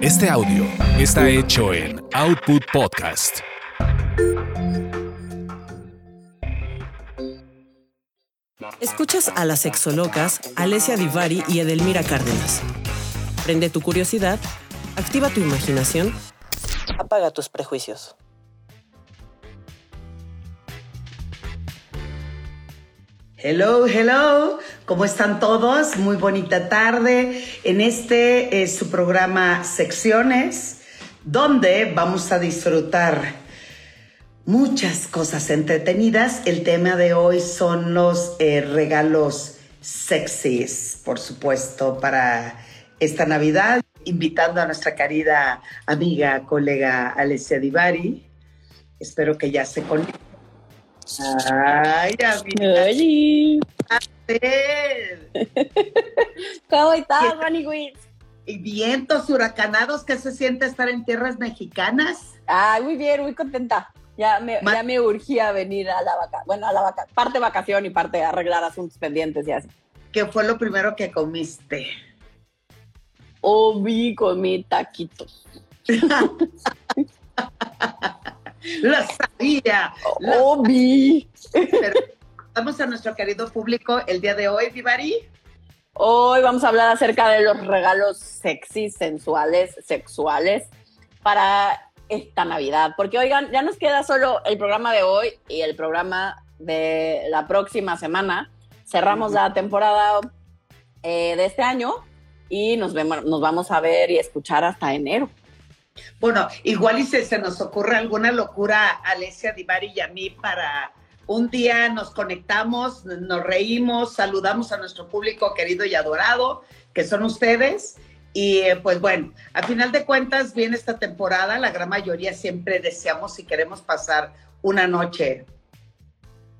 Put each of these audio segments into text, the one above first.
Este audio está hecho en Output Podcast. Escuchas a las sexolocas Alessia Divari y Edelmira Cárdenas. Prende tu curiosidad, activa tu imaginación, apaga tus prejuicios. Hello, hello, ¿cómo están todos? Muy bonita tarde en este es su programa Secciones, donde vamos a disfrutar muchas cosas entretenidas. El tema de hoy son los eh, regalos sexys, por supuesto, para esta Navidad, invitando a nuestra querida amiga, colega Alessia Divari. Espero que ya se conecte Ay. Oye. ¿Cómo estás, Ronnie Witz? Y vientos huracanados, ¿qué se siente estar en tierras mexicanas? Ay, muy bien, muy contenta. Ya me, ya me urgía venir a la vaca, bueno, a la vaca, parte vacación y parte arreglar asuntos pendientes y así. ¿Qué fue lo primero que comiste? Obi, comí taquitos. Lo sabía. Obi. Vamos a nuestro querido público el día de hoy, Vivari. Hoy vamos a hablar acerca de los regalos sexy, sensuales, sexuales para esta Navidad. Porque oigan, ya nos queda solo el programa de hoy y el programa de la próxima semana. Cerramos la temporada eh, de este año y nos, vemos, nos vamos a ver y escuchar hasta enero. Bueno, igual y se, se nos ocurre alguna locura a Alessia Divari y a mí para un día nos conectamos, nos reímos, saludamos a nuestro público querido y adorado, que son ustedes. Y eh, pues bueno, a final de cuentas viene esta temporada, la gran mayoría siempre deseamos y queremos pasar una noche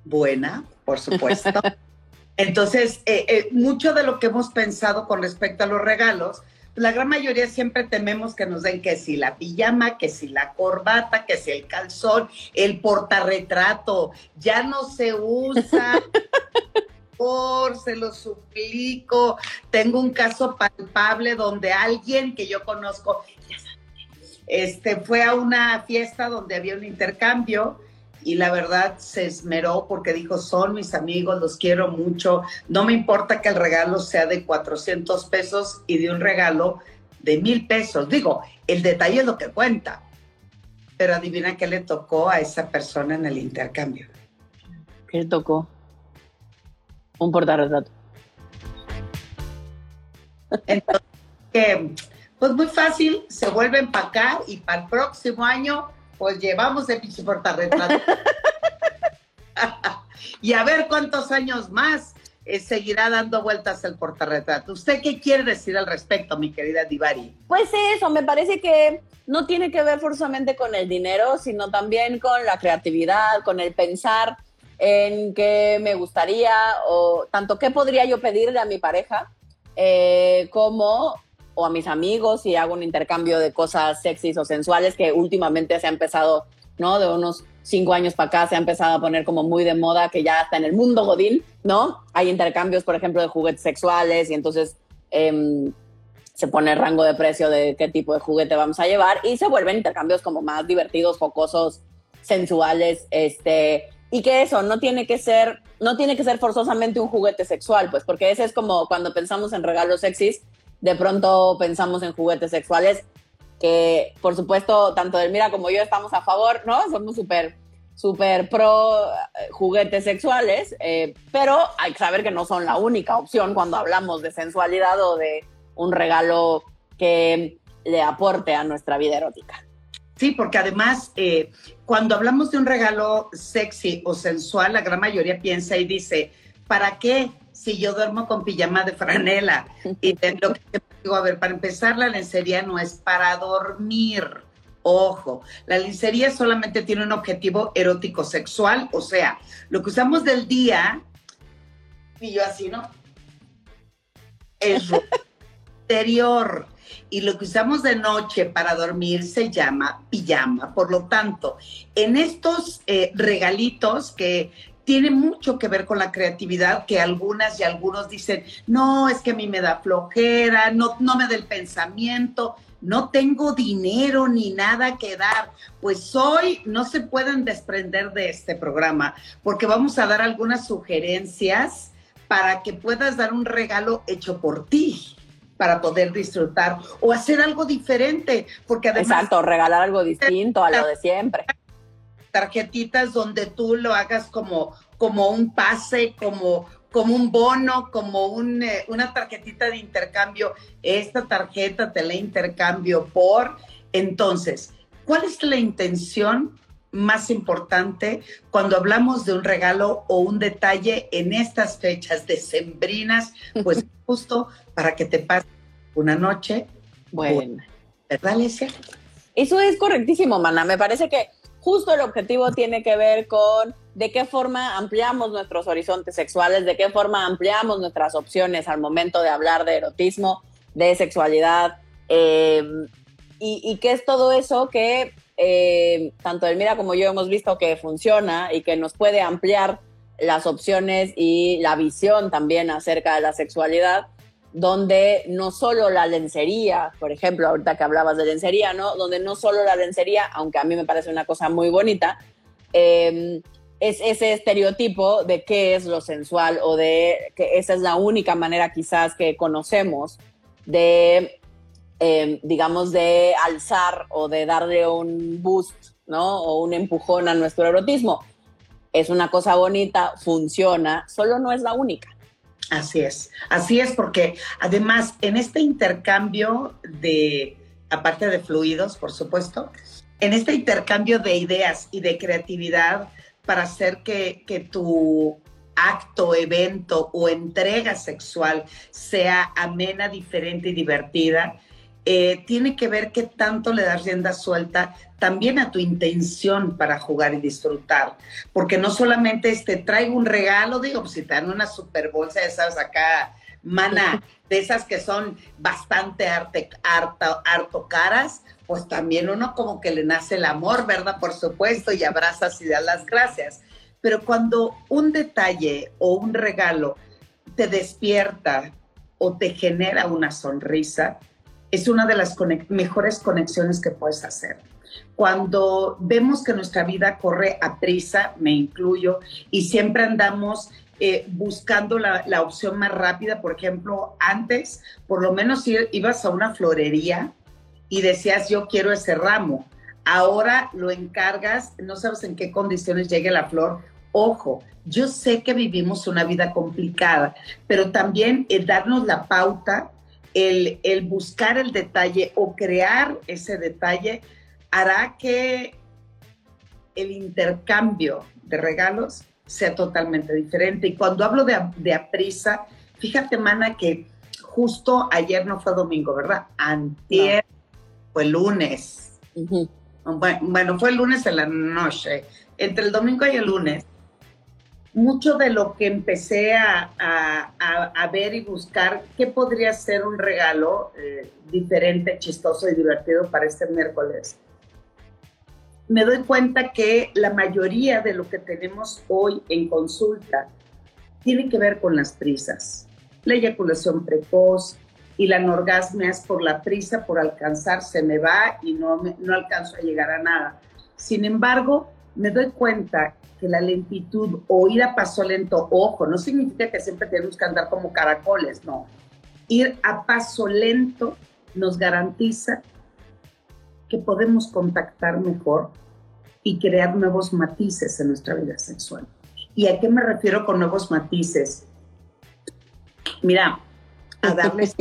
buena, por supuesto. Entonces, eh, eh, mucho de lo que hemos pensado con respecto a los regalos, la gran mayoría siempre tememos que nos den que si la pijama, que si la corbata, que si el calzón, el portarretrato, ya no se usa. Por, se lo suplico. Tengo un caso palpable donde alguien que yo conozco, este, fue a una fiesta donde había un intercambio y la verdad se esmeró porque dijo, son mis amigos, los quiero mucho, no me importa que el regalo sea de 400 pesos y de un regalo de mil pesos. Digo, el detalle es lo que cuenta, pero adivina qué le tocó a esa persona en el intercambio. ¿Qué le tocó? Un portarretrato. Entonces, pues muy fácil, se vuelve a empacar y para el próximo año pues llevamos el pinche portarretrato. y a ver cuántos años más eh, seguirá dando vueltas el portarretrato. ¿Usted qué quiere decir al respecto, mi querida Divari? Pues eso, me parece que no tiene que ver forzosamente con el dinero, sino también con la creatividad, con el pensar en qué me gustaría o tanto qué podría yo pedirle a mi pareja, eh, como o a mis amigos y hago un intercambio de cosas sexys o sensuales que últimamente se ha empezado, ¿no? De unos cinco años para acá se ha empezado a poner como muy de moda que ya está en el mundo godín, ¿no? Hay intercambios, por ejemplo, de juguetes sexuales y entonces em, se pone el rango de precio de qué tipo de juguete vamos a llevar y se vuelven intercambios como más divertidos, focosos, sensuales, este, y que eso no tiene que ser, no tiene que ser forzosamente un juguete sexual, pues porque ese es como cuando pensamos en regalos sexys, de pronto pensamos en juguetes sexuales, que por supuesto tanto Delmira como yo estamos a favor, ¿no? Somos súper súper pro eh, juguetes sexuales, eh, pero hay que saber que no son la única opción cuando hablamos de sensualidad o de un regalo que le aporte a nuestra vida erótica. Sí, porque además, eh, cuando hablamos de un regalo sexy o sensual, la gran mayoría piensa y dice, ¿para qué? Si yo duermo con pijama de franela. Y lo que digo, a ver, para empezar, la lencería no es para dormir. Ojo, la lencería solamente tiene un objetivo erótico sexual, o sea, lo que usamos del día, y yo así, ¿no? Es interior. Y lo que usamos de noche para dormir se llama pijama. Por lo tanto, en estos eh, regalitos que tiene mucho que ver con la creatividad, que algunas y algunos dicen, no, es que a mí me da flojera, no, no me da el pensamiento, no tengo dinero ni nada que dar. Pues hoy no se pueden desprender de este programa, porque vamos a dar algunas sugerencias para que puedas dar un regalo hecho por ti para poder disfrutar o hacer algo diferente, porque además... Exacto, regalar algo distinto a lo de siempre tarjetitas donde tú lo hagas como, como un pase, como, como un bono, como un, eh, una tarjetita de intercambio. Esta tarjeta te la intercambio por. Entonces, ¿cuál es la intención más importante cuando hablamos de un regalo o un detalle en estas fechas decembrinas? Pues justo para que te pase una noche. Buena. ¿Verdad, Alicia? Eso es correctísimo, Mana. Me parece que justo el objetivo tiene que ver con de qué forma ampliamos nuestros horizontes sexuales, de qué forma ampliamos nuestras opciones al momento de hablar de erotismo, de sexualidad, eh, y, qué es todo eso que eh, tanto Elmira como yo hemos visto que funciona y que nos puede ampliar las opciones y la visión también acerca de la sexualidad donde no solo la lencería, por ejemplo, ahorita que hablabas de lencería, ¿no? Donde no solo la lencería, aunque a mí me parece una cosa muy bonita, em, es ese estereotipo de qué es lo sensual o de que esa es la única manera quizás que conocemos de, em, digamos, de alzar o de darle un boost, ¿no? O un empujón a nuestro erotismo. Es una cosa bonita, funciona, solo no es la única. Así es, así es, porque además en este intercambio de, aparte de fluidos, por supuesto, en este intercambio de ideas y de creatividad para hacer que, que tu acto, evento o entrega sexual sea amena, diferente y divertida, eh, tiene que ver qué tanto le das rienda suelta también a tu intención para jugar y disfrutar. Porque no solamente te traigo un regalo, digo, pues si te dan una super bolsa de esas acá, mana, de esas que son bastante arte, harto, harto caras, pues también uno como que le nace el amor, ¿verdad? Por supuesto, y abrazas y das las gracias. Pero cuando un detalle o un regalo te despierta o te genera una sonrisa, es una de las mejores conexiones que puedes hacer. Cuando vemos que nuestra vida corre a prisa, me incluyo, y siempre andamos eh, buscando la, la, opción más rápida, por ejemplo, antes, por lo menos ibas a una florería y decías, yo quiero ese ramo. Ahora lo encargas, no sabes en qué condiciones llegue la flor. Ojo, yo sé que vivimos una vida complicada, pero también el darnos la pauta el, buscar el detalle o crear ese detalle hará que el intercambio de regalos sea totalmente diferente. Y cuando hablo de, de aprisa, fíjate, Mana, que justo ayer no fue domingo, ¿verdad? Antier fue lunes. bueno, fue el lunes en la noche. Entre el domingo y el lunes mucho de lo que empecé a, ver y buscar, ¿qué podría ser un regalo eh, diferente, chistoso y divertido para este miércoles? Me doy cuenta que la mayoría de lo que tenemos hoy en consulta tiene que ver con las prisas. La eyaculación precoz y la anorgasmia es por la prisa, por alcanzar, se me va y no, no alcanzo a llegar a nada. Sin embargo, me doy cuenta que la lentitud o ir a paso lento, ojo, no significa que siempre tenemos que andar como caracoles, no. Ir a paso lento nos garantiza que podemos contactar mejor y crear nuevos matices en nuestra vida sexual. ¿Y a qué me refiero con nuevos matices? Mira, a darles,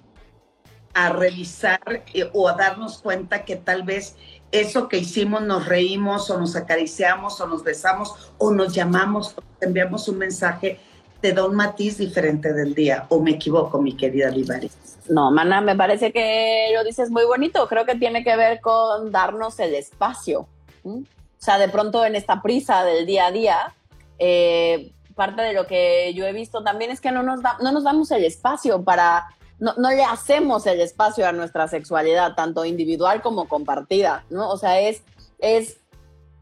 a revisar eh, o a darnos cuenta que tal vez eso que hicimos nos reímos o nos acariciamos o nos besamos o nos llamamos o enviamos un mensaje, te da un matiz diferente del día. ¿O me equivoco, mi querida Livari? No, Mana, me parece que lo dices muy bonito. Creo que tiene que ver con darnos el espacio. O sea, de pronto en esta prisa del día a día, eh, parte de lo que yo he visto también es que no nos, no nos damos el espacio para no, no, le hacemos el espacio a nuestra sexualidad, tanto individual como compartida, ¿no? O sea, es, es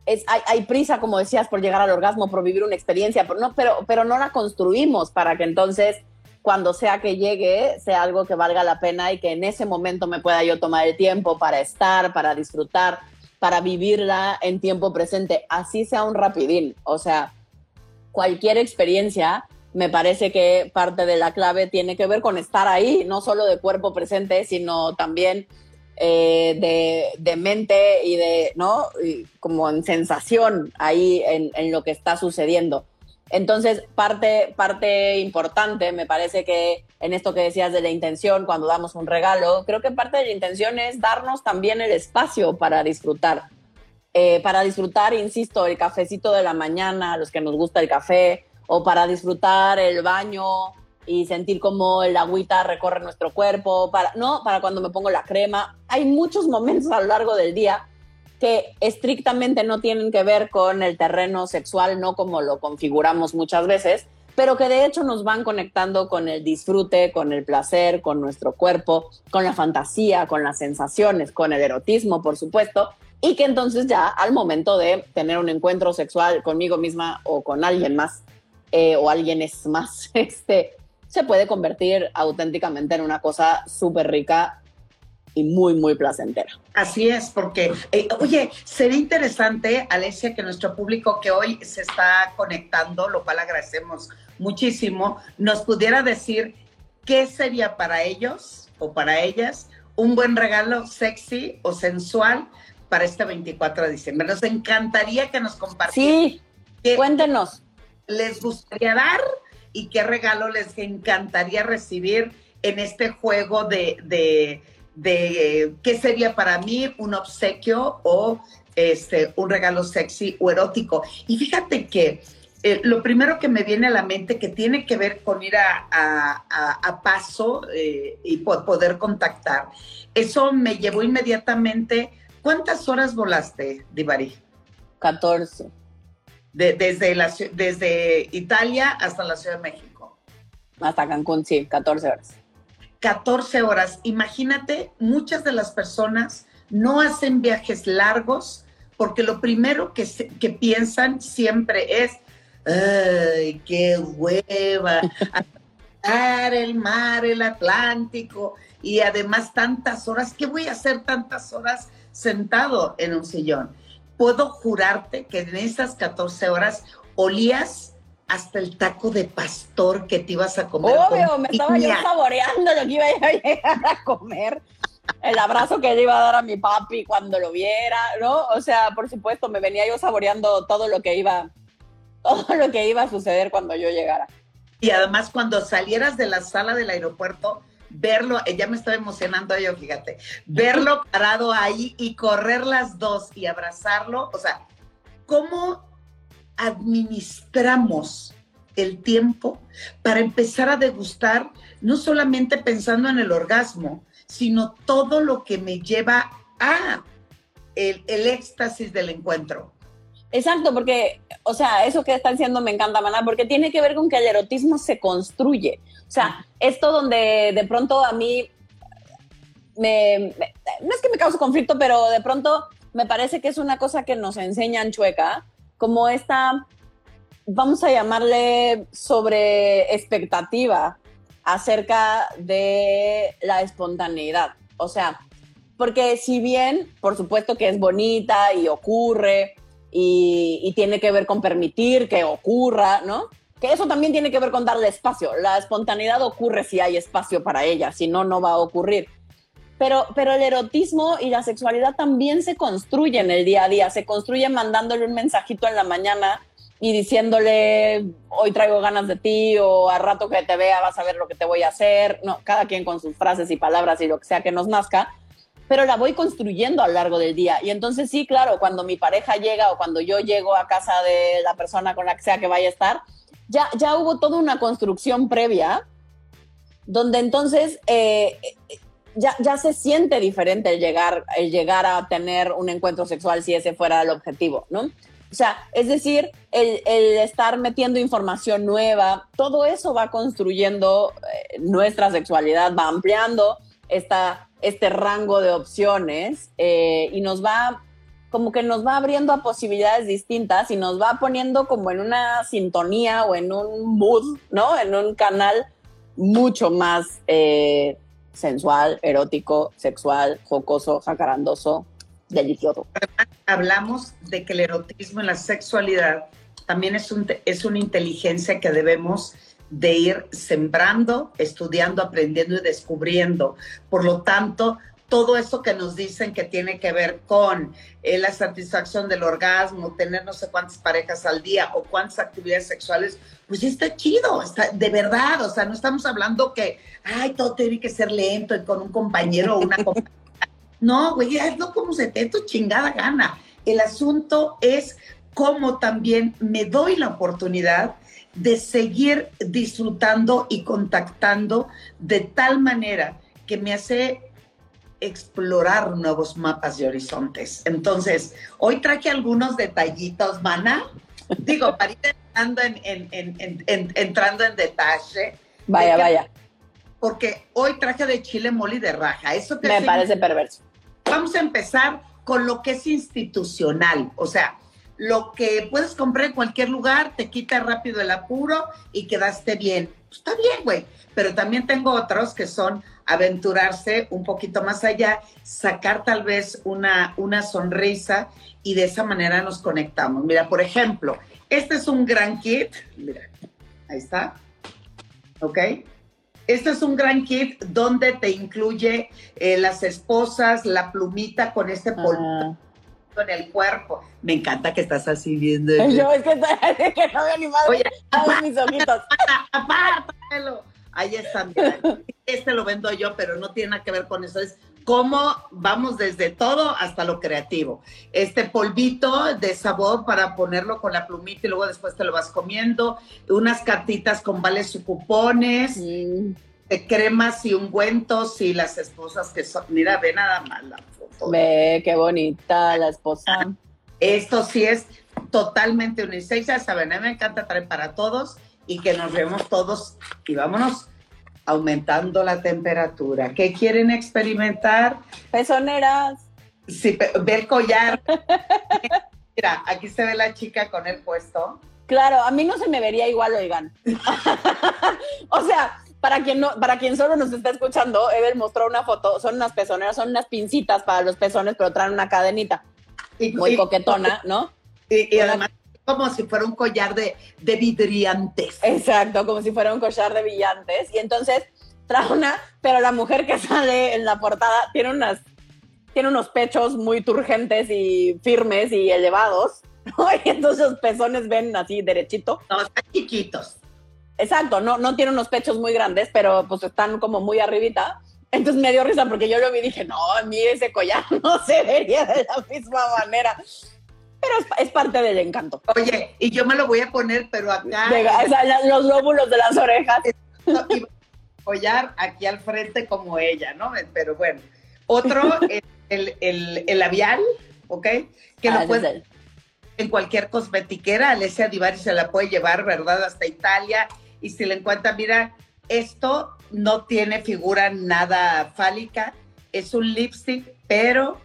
es, hay, prisa, como decías, por llegar al orgasmo, por vivir una experiencia, pero no, pero, pero no la construimos para que entonces, cuando sea que llegue, sea algo que valga la pena y que en ese momento me pueda yo tomar el tiempo para estar, para disfrutar, para vivirla en tiempo presente, así sea un rapidín. O sea, cualquier experiencia, me parece que parte de la clave tiene que ver con estar ahí, no solo de cuerpo presente, sino también eh, de, mente y de, ¿no? como en sensación ahí en, en, lo que está sucediendo. Entonces, parte, parte importante, me parece que en esto que decías de la intención, cuando damos un regalo, creo que parte de la intención es darnos también el espacio para disfrutar. Eh, para disfrutar, insisto, el cafecito de la mañana, los que nos gusta el café, o para disfrutar el baño y sentir como el agüita recorre nuestro cuerpo, para, no, para cuando me pongo la crema. Hay muchos momentos a lo largo del día que estrictamente no tienen que ver con el terreno sexual, no como lo configuramos muchas veces, pero que de hecho nos van conectando con el disfrute, con el placer, con nuestro cuerpo, con la fantasía, con las sensaciones, con el erotismo, por supuesto, y que entonces ya al momento de tener un encuentro sexual conmigo misma o con alguien más, eh, o alguien es más, este, se puede convertir auténticamente en una cosa súper rica y muy, muy placentera. Así es, porque, eh, oye, sería interesante, Alesia, que nuestro público que hoy se está conectando, lo cual agradecemos muchísimo, nos pudiera decir qué sería para ellos o para ellas un buen regalo sexy o sensual para este 24 de diciembre. Nos encantaría que nos compartieran. Sí, cuéntenos. ¿Les gustaría dar? y qué regalo les encantaría recibir en este juego de, de, qué sería para mí un obsequio o este, un regalo sexy o erótico. Y fíjate que eh, lo primero que me viene a la mente que tiene que ver con ir a, paso eh, y poder contactar, eso me llevó inmediatamente. ¿Cuántas horas volaste, Divari? 14 desde, la, desde Italia hasta la Ciudad de México. Hasta Cancún, sí, 14 horas. 14 horas. Imagínate, muchas de las personas no hacen viajes largos porque lo primero que, que piensan siempre es, ¡ay, qué hueva! el mar, el Atlántico y además tantas horas. ¿Qué voy a hacer tantas horas sentado en un sillón? Puedo jurarte que en esas 14 horas olías hasta el taco de pastor que te ibas a comer. Obvio, me estaba yo saboreando lo que iba a llegar a comer. El abrazo que le iba a dar a mi papi cuando lo viera, ¿no? O sea, por supuesto, me venía yo saboreando todo lo que iba, todo lo que iba a suceder cuando yo llegara. Y además, cuando salieras de la sala del aeropuerto, verlo, ya me estaba emocionando yo, fíjate, verlo parado ahí y correr las dos y abrazarlo, o sea, ¿cómo administramos el tiempo para empezar a degustar, no solamente pensando en el orgasmo, sino todo lo que me lleva a el, el éxtasis del encuentro? Exacto, porque, o sea, eso que están diciendo me encanta, Maná, porque tiene que ver con que el erotismo se construye. O sea, esto donde de pronto a mí me, no es que me cause conflicto, pero de pronto me parece que es una cosa que nos enseñan chueca, como esta, vamos a llamarle sobre expectativa acerca de la espontaneidad. O sea, porque si bien, por supuesto que es bonita y ocurre, y, tiene que ver con permitir que ocurra, ¿no? Que eso también tiene que ver con darle espacio. La espontaneidad ocurre si hay espacio para ella, si no, no va a ocurrir. Pero, pero el erotismo y la sexualidad también se construyen el día a día, se construyen mandándole un mensajito en la mañana y diciéndole, hoy traigo ganas de ti, o a rato que te vea vas a ver lo que te voy a hacer. No, cada quien con sus frases y palabras y lo que sea que nos nazca pero la voy construyendo a lo largo del día. Y entonces sí, claro, cuando mi pareja llega o cuando yo llego a casa de la persona con la que sea que vaya a estar, ya, ya hubo toda una construcción previa donde entonces eh, ya, ya se siente diferente el llegar, el llegar a tener un encuentro sexual si ese fuera el objetivo, ¿no? O sea, es decir, el, el estar metiendo información nueva, todo eso va construyendo eh, nuestra sexualidad, va ampliando esta este rango de opciones eh, y nos va como que nos va abriendo a posibilidades distintas y nos va poniendo como en una sintonía o en un mood, ¿no? En un canal mucho más eh, sensual, erótico, sexual, jocoso, jacarandoso, delicioso. Hablamos de que el erotismo y la sexualidad también es, un, es una inteligencia que debemos de ir sembrando, estudiando, aprendiendo y descubriendo. Por lo tanto, todo eso que nos dicen que tiene que ver con eh, la satisfacción del orgasmo, tener no sé cuántas parejas al día o cuántas actividades sexuales, pues está chido, está de verdad, o sea, no estamos hablando que, ay, todo tiene que ser lento y con un compañero o una compañera. No, güey, hazlo como se te tu chingada gana. El asunto es cómo también me doy la oportunidad de seguir disfrutando y contactando de tal manera que me hace explorar nuevos mapas y horizontes. Entonces, hoy traje algunos detallitos, mana. Digo, para ir entrando en, entrando en detalle. Vaya, vaya. Porque hoy traje de chile moli de raja. Eso Me parece perverso. Vamos a empezar con lo que es institucional. O sea, lo que puedes comprar en cualquier lugar, te quita rápido el apuro y quedaste bien. Pues está bien, güey. Pero también tengo otros que son aventurarse un poquito más allá, sacar tal vez una, una sonrisa y de esa manera nos conectamos. Mira, por ejemplo, este es un gran kit. Mira, ahí está. ¿Ok? Este es un gran kit donde te incluye eh, las esposas, la plumita con este polvo en el cuerpo. Me encanta que estás así viendo. Yo es que, que no veo ni más. Oye, mis ojitos. Apártalo. Ahí están. Este lo vendo yo, pero no tiene nada que ver con eso. Es cómo vamos desde todo hasta lo creativo. Este polvito de sabor para ponerlo con la plumita y luego después te lo vas comiendo. Unas cartitas con vales y cupones. De cremas y ungüentos y las esposas que son. Mira, ve nada más la foto. Ve, qué bonita la esposa. Esto sí es totalmente unisex. Ya saben, a mí me encanta traer para todos y que nos vemos todos y vámonos aumentando la temperatura. ¿Qué quieren experimentar? Pezoneras. Sí, ve el collar. Mira, aquí se ve la chica con el puesto. Claro, a mí no se me vería igual, oigan. o sea, para quien no, para quien solo nos está escuchando, Ever mostró una foto, son unas pezoneras, son unas pincitas para los pezones, pero traen una cadenita. muy coquetona, ¿no? Y, además como si fuera un collar de, de vidriantes. Exacto, como si fuera un collar de brillantes. Y entonces trae una, pero la mujer que sale en la portada tiene unas tiene unos pechos muy turgentes y firmes y elevados, Y entonces los pezones ven así derechito. No, están chiquitos. Exacto, no, no tiene unos pechos muy grandes, pero pues están como muy arribita. Entonces me dio risa porque yo lo vi y dije, no, mí ese collar no se vería de la misma manera. Pero es, parte del encanto. Oye, y yo me lo voy a poner, pero acá. los lóbulos de las orejas. Y collar aquí al frente como ella, ¿no? Pero bueno. Otro, el, el, labial, ¿ok? Que lo ah, puedes en cualquier cosmetiquera. Alessia Divari se la puede llevar, ¿verdad? Hasta Italia. Y si le encuentra, mira, esto no tiene figura nada fálica. Es un lipstick, pero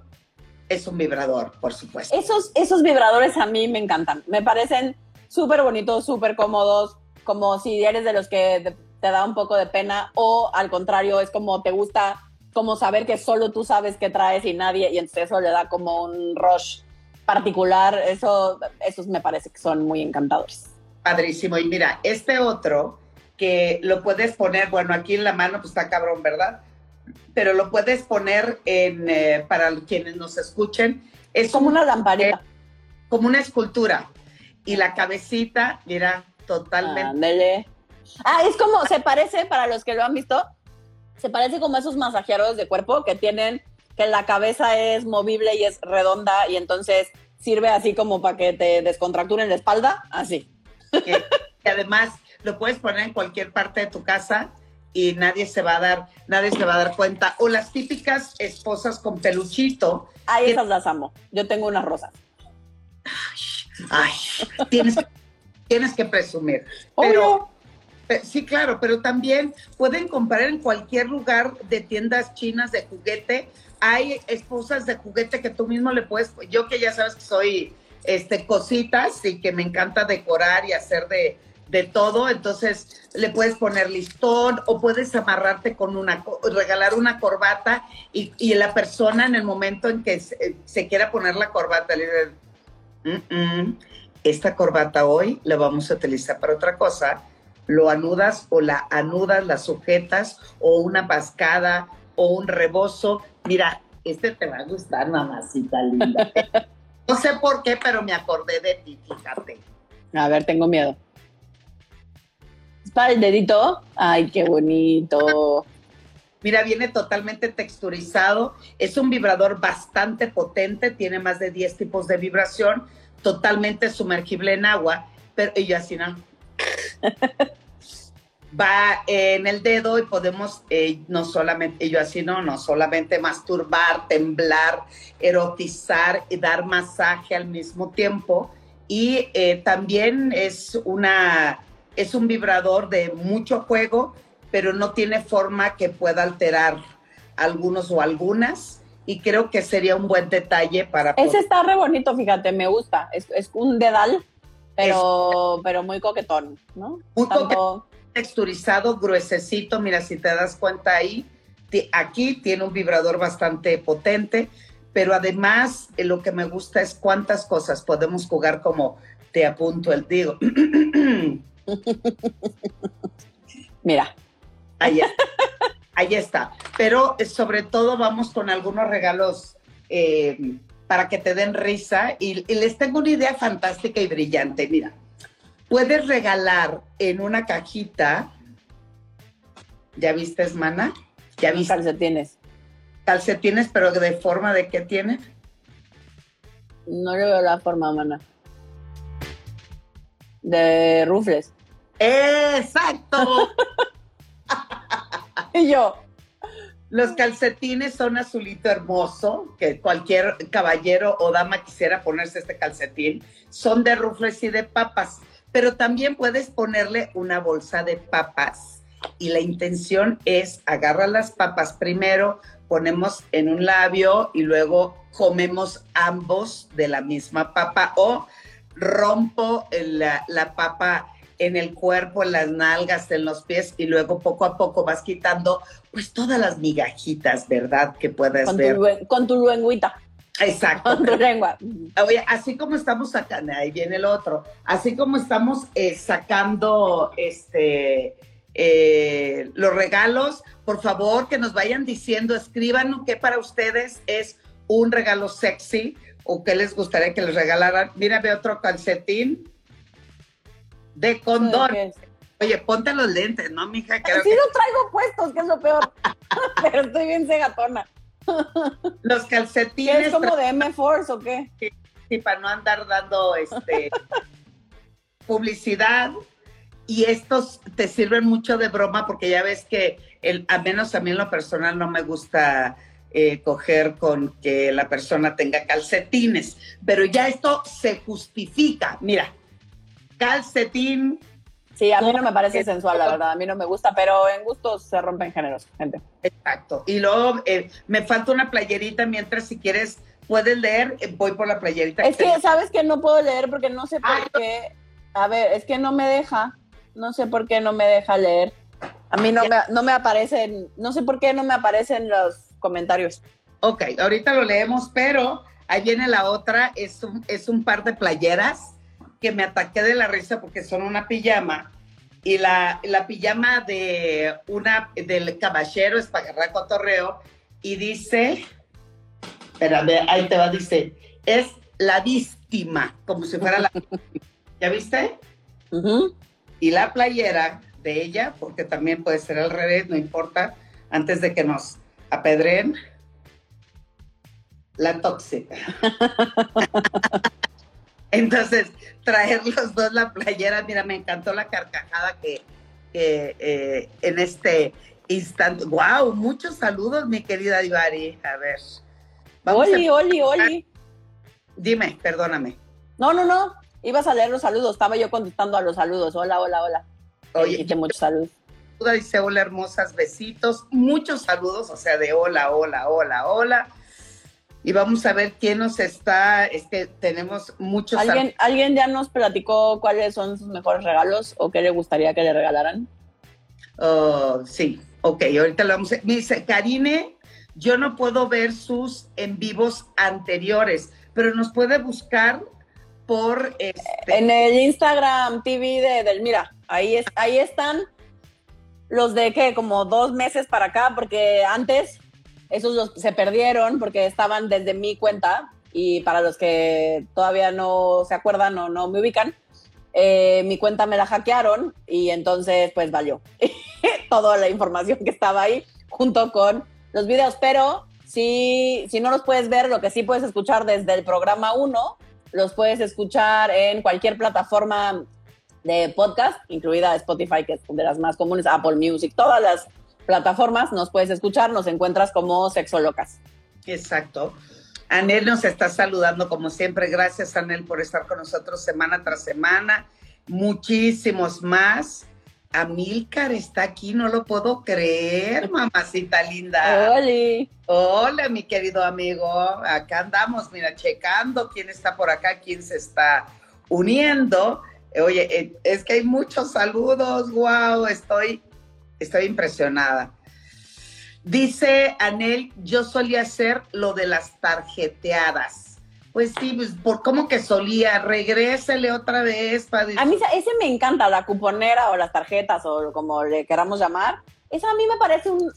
es un vibrador, por supuesto. Esos, esos vibradores a mí me encantan. Me parecen súper bonitos, súper cómodos, como si eres de los que te da un poco de pena o al contrario, es como te gusta como saber que solo tú sabes qué traes y nadie, y entonces eso le da como un rush particular. Eso, esos me parece que son muy encantadores. Padrísimo. Y mira, este otro que lo puedes poner, bueno, aquí en la mano, pues está cabrón, ¿verdad? pero lo puedes poner en, eh, para quienes nos escuchen. Es como una lamparita. como una escultura. Y la cabecita, mira, totalmente. Ah, es como, se parece, para los que lo han visto, se parece como esos masajeadores de cuerpo que tienen, que la cabeza es movible y es redonda y entonces sirve así como para que te descontracturen la espalda, así. Y además lo puedes poner en cualquier parte de tu casa y nadie se va a dar, nadie se va a dar cuenta. O las típicas esposas con peluchito. Ay, esas las amo. Yo tengo unas rosas. Ay, tienes, tienes que presumir. Pero, Sí, claro, pero también pueden comprar en cualquier lugar de tiendas chinas de juguete. Hay esposas de juguete que tú mismo le puedes, yo que ya sabes que soy este cositas y que me encanta decorar y hacer de, de todo, entonces le puedes poner listón o puedes amarrarte con una, regalar una corbata y, y la persona en el momento en que se, quiera poner la corbata le dice, mm, esta corbata hoy la vamos a utilizar para otra cosa, lo anudas o la anudas, la sujetas o una pascada o un rebozo. Mira, este te va a gustar, mamacita linda. no sé por qué, pero me acordé de ti, fíjate. A ver, tengo miedo. ¿Es para el dedito? Ay, qué bonito. Mira, viene totalmente texturizado. Es un vibrador bastante potente, tiene más de 10 tipos de vibración, totalmente sumergible en agua. Pero y yo así no va en el dedo y podemos eh, no solamente, yo así no, no solamente masturbar, temblar, erotizar y dar masaje al mismo tiempo. Y eh, también es, una, es un vibrador de mucho juego, pero no tiene forma que pueda alterar algunos o algunas. Y creo que sería un buen detalle para... Ese está re bonito, fíjate, me gusta. Es, es un dedal pero, pero muy coquetón, ¿no? Muy coquetón, texturizado, gruesecito, mira, si te das cuenta ahí, aquí tiene un vibrador bastante potente, pero además eh, lo que me gusta es cuántas cosas podemos jugar como te apunto el digo. mira. Ahí está. Ahí está. Pero eh, sobre todo vamos con algunos regalos eh, para que te den risa. Y, les tengo una idea fantástica y brillante. Mira, puedes regalar en una cajita, ¿ya viste, Mana? ¿Ya viste? Calcetines. Calcetines, pero de forma de qué tiene? No le veo la forma, Mana. De rufles. ¡Exacto! y yo, los calcetines son azulito hermoso, que cualquier caballero o dama quisiera ponerse este calcetín. Son de rufles y de papas, pero también puedes ponerle una bolsa de papas. Y la intención es agarrar las papas primero, ponemos en un labio y luego comemos ambos de la misma papa o rompo la, la papa en el cuerpo, en las nalgas, en los pies y luego poco a poco vas quitando pues todas las migajitas, ¿verdad? Que puedes con ver. Tu, con tu lengüita. Exacto. Lengua. Oye, así como estamos sacando, ahí viene el otro, así como estamos eh, sacando este eh, los regalos, por favor que nos vayan diciendo, escriban qué para ustedes es un regalo sexy o qué les gustaría que les regalaran. Mira, ve otro calcetín de condón. Oye, ponte los lentes, ¿no, mija? Creo sí los traigo puestos, que es lo peor. Pero estoy bien cegatona. Los calcetines. ¿Es como de M-Force o qué? Sí, para no andar dando este publicidad. Y estos te sirven mucho de broma porque ya ves que, el, a menos a mí en lo personal no me gusta eh, coger con que la persona tenga calcetines. Pero ya esto se justifica. Mira, calcetín. Sí, a mí no me parece sensual, la verdad. A mí no me gusta, pero en gustos se rompen géneros, gente. Exacto. Y luego eh, me falta una playerita mientras si quieres puedes leer, eh, voy por la playerita. Es que, sabes que no puedo leer porque no sé por qué. A ver, es que no me deja. No sé por qué no me deja leer. A mí no me, no me aparecen, no sé por qué no me aparecen los comentarios. Ok, ahorita lo leemos, pero ahí viene la otra, es un, es un par de playeras que me ataqué de la risa porque son una pijama y la, la pijama de una del caballero es para agarrar cotorreo y dice, espérame, ahí te va, dice, es la víctima, como si fuera la ¿Ya viste? Y la playera de ella, porque también puede ser al revés, no importa, antes de que nos apedreen, la tóxica. Entonces, traer los dos la playera, mira, me encantó la carcajada que, eh, en este instante. ¡Wow! Muchos saludos, mi querida Divari. A ver. oli, oli, oli. Dime, perdóname. No, no, no. Ibas a leer los saludos. Estaba yo contestando a los saludos. Hola, hola, hola. Oye, muchos saludos. Dice hola hermosas, besitos, muchos saludos, o sea, de hola, hola, hola, hola. Y vamos a ver quién nos está, es que tenemos muchos ¿Alguien, ¿Alguien ya nos platicó cuáles son sus mejores regalos o qué le gustaría que le regalaran? Oh, sí, ok, ahorita lo vamos a... Dice, Karine, yo no puedo ver sus en vivos anteriores, pero nos puede buscar por... Este... En el Instagram TV de Delmira, ahí, es, ahí están los de que como dos meses para acá, porque antes esos se perdieron porque estaban desde mi cuenta y para los que todavía no se acuerdan o no me ubican, eh, mi cuenta me la hackearon y entonces pues valió toda la información que estaba ahí junto con los videos, pero si, si no los puedes ver, lo que sí puedes escuchar desde el programa 1, los puedes escuchar en cualquier plataforma de podcast, incluida Spotify, que es de las más comunes, Apple Music, todas las plataformas nos puedes escuchar, nos encuentras como Sexo Locas. Exacto. Anel nos está saludando como siempre. Gracias, Anel, por estar con nosotros semana tras semana. Muchísimos más. Amílcar está aquí, no lo puedo creer, mamacita linda. Hola. Hola, mi querido amigo. Acá andamos, mira, checando quién está por acá, quién se está uniendo. Oye, eh, es que hay muchos saludos, wow, estoy, estoy impresionada. Dice Anel, yo solía hacer lo de las tarjeteadas. Pues sí, pues por cómo que solía, regrésele otra vez. Para a mí ese me encanta, la cuponera o las tarjetas o como le queramos llamar. Eso a mí me parece un,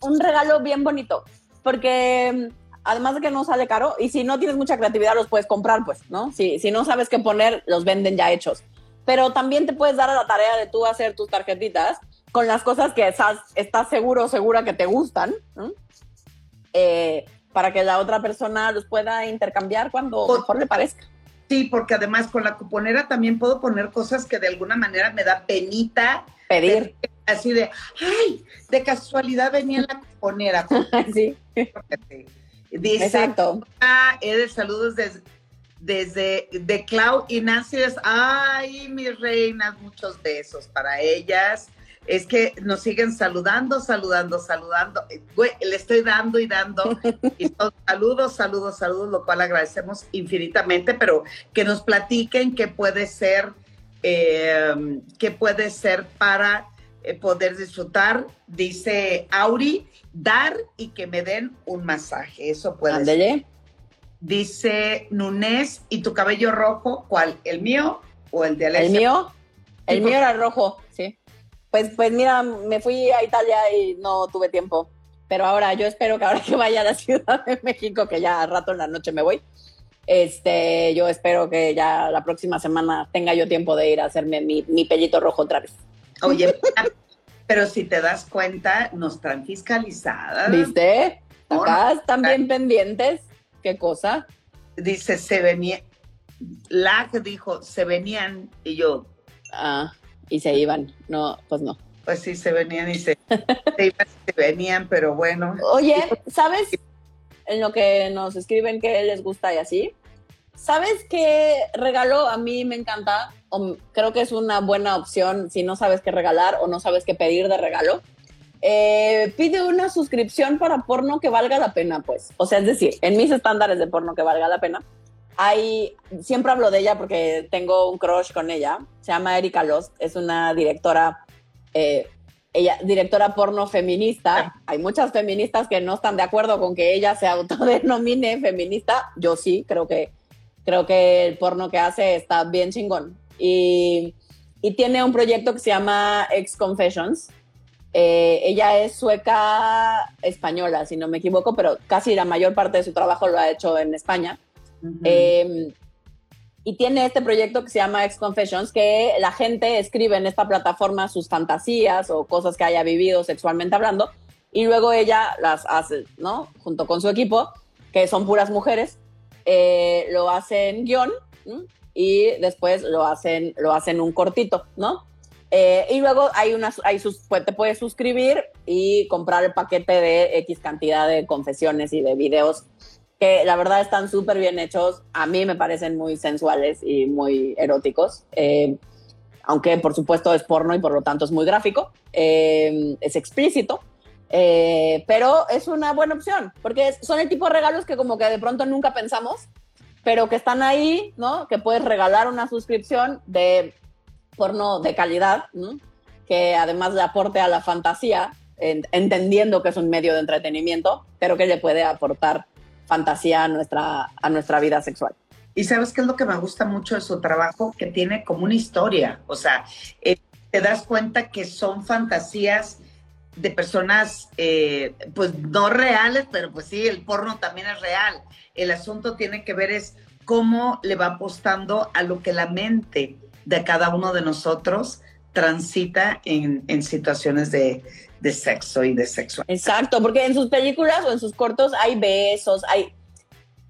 un regalo bien bonito, porque mm, además de que no sale caro, y si no tienes mucha creatividad los puedes comprar, pues, ¿no? Si, si no sabes qué poner, los venden ya hechos pero también te puedes dar a la tarea de tú hacer tus tarjetitas con las cosas que estás, estás seguro o segura que te gustan, eh, para que la otra persona los pueda intercambiar cuando mejor le parezca. Sí, porque además con la cuponera también puedo poner cosas que de alguna manera me da penita. Pedir. Así de, ay, de casualidad venía en la cuponera. sí. Dice, Exacto. Ah, Edel, saludos desde desde de Clau y Nancy es, ay, mis reinas, muchos besos para ellas. Es que nos siguen saludando, saludando, saludando. le estoy dando y dando. Y saludos, saludos, saludos, lo cual agradecemos infinitamente, pero que nos platiquen qué puede ser, eh, qué puede ser para eh, poder disfrutar. Dice Auri, dar y que me den un masaje. Eso puede ser. Dice Nunes, ¿y tu cabello rojo? ¿Cuál? ¿El mío o el de Alexia? ¿El mío? El mío era rojo, sí. Pues, pues mira, me fui a Italia y no tuve tiempo. Pero ahora, yo espero que ahora que vaya a la Ciudad de México, que ya a rato en la noche me voy, este, yo espero que ya la próxima semana tenga yo tiempo de ir a hacerme mi, mi pellito rojo otra vez. Oye, pero si te das cuenta, nos están fiscalizadas. ¿Viste? Acá están bien pendientes. ¿Qué cosa? Dice, se venía, Lag dijo, se venían y yo. Ah, y se iban. No, pues no. Pues sí, se venían y se, se, venían, pero bueno. Oye, ¿sabes en lo que nos escriben que les gusta y así? ¿Sabes qué regalo a mí me encanta? O creo que es una buena opción si no sabes qué regalar o no sabes qué pedir de regalo eh, pide una suscripción para porno que valga la pena, pues. O sea, es decir, en mis estándares de porno que valga la pena, hay, siempre hablo de ella porque tengo un crush con ella. Se llama Erika Lost, es una directora, eh, ella, directora porno feminista. Hay muchas feministas que no están de acuerdo con que ella se autodenomine feminista. Yo sí, creo que, creo que el porno que hace está bien chingón. Y, y tiene un proyecto que se llama Ex Confessions, eh, ella es sueca española, si no me equivoco, pero casi la mayor parte de su trabajo lo ha hecho en España. Em, y tiene este proyecto que se llama Ex Confessions, que la gente escribe en esta plataforma sus fantasías o cosas que haya vivido sexualmente hablando, y luego ella las hace, ¿no? Junto con su equipo, que son puras mujeres, eh, lo hacen guion y después lo hacen, lo hacen un cortito, ¿no? Eh, y luego hay unas, hay sus, pues, te puedes suscribir y comprar el paquete de X cantidad de confesiones y de videos que la verdad están súper bien hechos. A mí me parecen muy sensuales y muy eróticos. Eh, aunque por supuesto es porno y por lo tanto es muy gráfico, eh, es explícito, eh, pero es una buena opción, porque son el tipo de regalos que como que de pronto nunca pensamos, pero que están ahí, ¿no? Que puedes regalar una suscripción de porno de calidad, ¿no? que además le aporte a la fantasía, entendiendo que es un medio de entretenimiento, pero que le puede aportar fantasía a nuestra, a nuestra vida sexual. Y sabes qué es lo que me gusta mucho de su trabajo, que tiene como una historia, o sea, eh, te das cuenta que son fantasías de personas, eh, pues no reales, pero pues sí, el porno también es real. El asunto tiene que ver es cómo le va apostando a lo que la mente de cada uno de nosotros transita en, en situaciones de, de, sexo y de sexo. Exacto, porque en sus películas o en sus cortos hay besos, hay,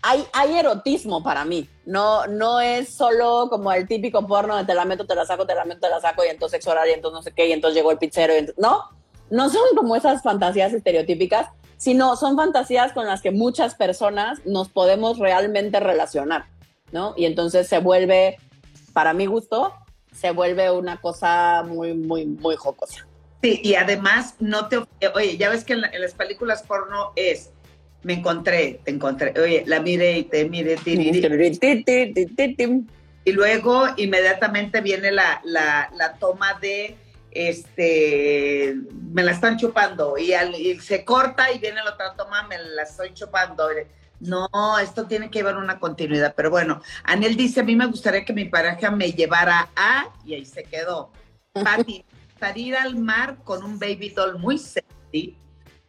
hay, hay erotismo para mí. No, no es solo como el típico porno de te la meto, te la saco, te la meto, te la saco y entonces sexo oral y entonces no sé qué y entonces llegó el pizzero. Y no, no son como esas fantasías estereotípicas, sino son fantasías con las que muchas personas nos podemos realmente relacionar, ¿no? Y entonces se vuelve, para mi gusto, se vuelve una cosa muy, muy, muy jocosa. Sí, y además no te... Oye, ya ves que en, las películas porno es, me encontré, te encontré, oye, la mire y te mire, y luego inmediatamente viene la, la, la toma de este, me la están chupando y, se corta y viene la otra toma, me la estoy chupando. No, esto tiene que llevar una continuidad, pero bueno, Anel dice, a mí me gustaría que mi pareja me llevara a, y ahí se quedó, Pati, ir al mar con un baby doll muy sexy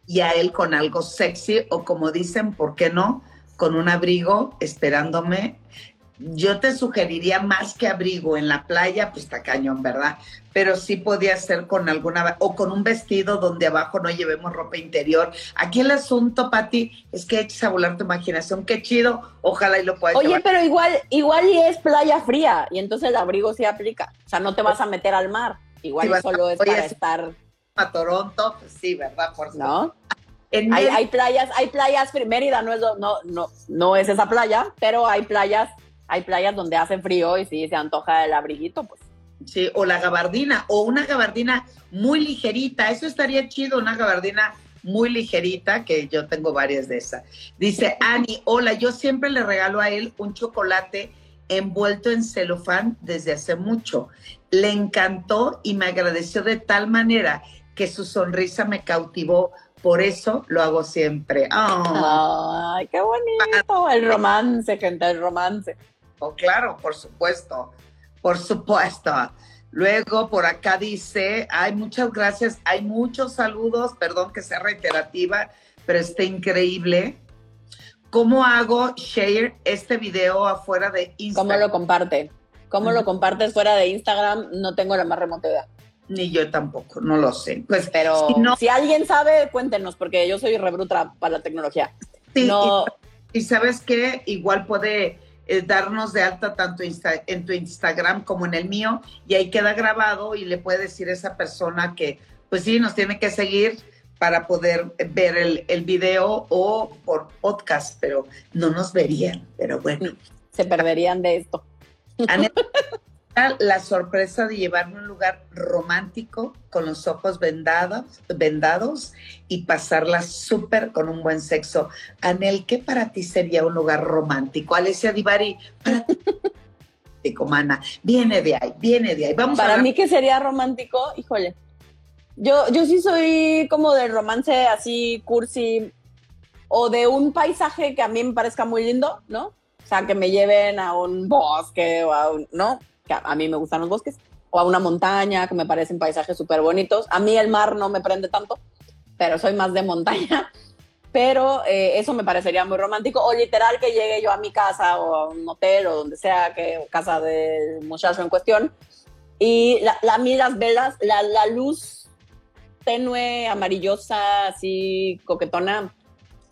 y a él con algo sexy o como dicen, ¿por qué no? Con un abrigo esperándome yo te sugeriría más que abrigo en la playa, pues está cañón, ¿verdad? Pero sí podía ser con alguna, o con un vestido donde abajo no llevemos ropa interior. Aquí el asunto, Pati, es que eches a volar tu imaginación. Qué chido, ojalá y lo puedas Oye, pero igual, igual y es playa fría, y entonces el abrigo se aplica. O sea, no te vas a meter al mar. Igual solo es para estar. A Toronto, pues sí, ¿verdad? Por ¿No? Hay, hay, playas, hay playas, Mérida no es, no, no, no es esa playa, pero hay playas hay playas donde hace frío y si se antoja el abriguito, pues. Sí, o la gabardina, o una gabardina muy ligerita, eso estaría chido, una gabardina muy ligerita, que yo tengo varias de esas. Dice Ani, hola, yo siempre le regalo a él un chocolate envuelto en celofán desde hace mucho. Le encantó y me agradeció de tal manera que su sonrisa me cautivó. Por eso lo hago siempre. Ay, qué bonito. El romance, gente, el romance. Oh, claro, por supuesto, por supuesto. Luego por acá dice, hay muchas gracias, hay muchos saludos, perdón que sea reiterativa, pero está increíble. ¿Cómo hago share este video afuera de Instagram? ¿Cómo lo comparte? ¿Cómo lo compartes fuera de Instagram? No tengo la más remota idea. Ni yo tampoco, no lo sé. Pues, pero si, alguien sabe, cuéntenos, porque yo soy rebrutra para la tecnología. Sí, y, y, sabes qué, igual puede eh, darnos de alta tanto en tu Instagram como en el mío y ahí queda grabado y le puede decir a esa persona que pues sí, nos tiene que seguir para poder ver el, el video o por podcast, pero no nos verían, pero bueno. Se perderían de esto la sorpresa de llevarme a un lugar romántico con los ojos vendados, vendados y pasarla súper con un buen sexo. Anel, ¿qué para ti sería un lugar romántico? Alessia Divari, para ti. Mana, viene de ahí, viene de ahí. Vamos para mí, ¿qué sería romántico? Híjole. Yo, yo sí soy como de romance así, cursi, o de un paisaje que a mí me parezca muy lindo, ¿no? O sea, que me lleven a un bosque o a un, ¿no? Que a, mí me gustan los bosques, o a una montaña, que me parecen paisajes súper bonitos. A mí el mar no me prende tanto, pero soy más de montaña. Pero eh, eso me parecería muy romántico. O literal que llegue yo a mi casa o a un hotel o donde sea, que casa del muchacho en cuestión. Y a mí las velas, la, la luz tenue, amarillosa, así coquetona,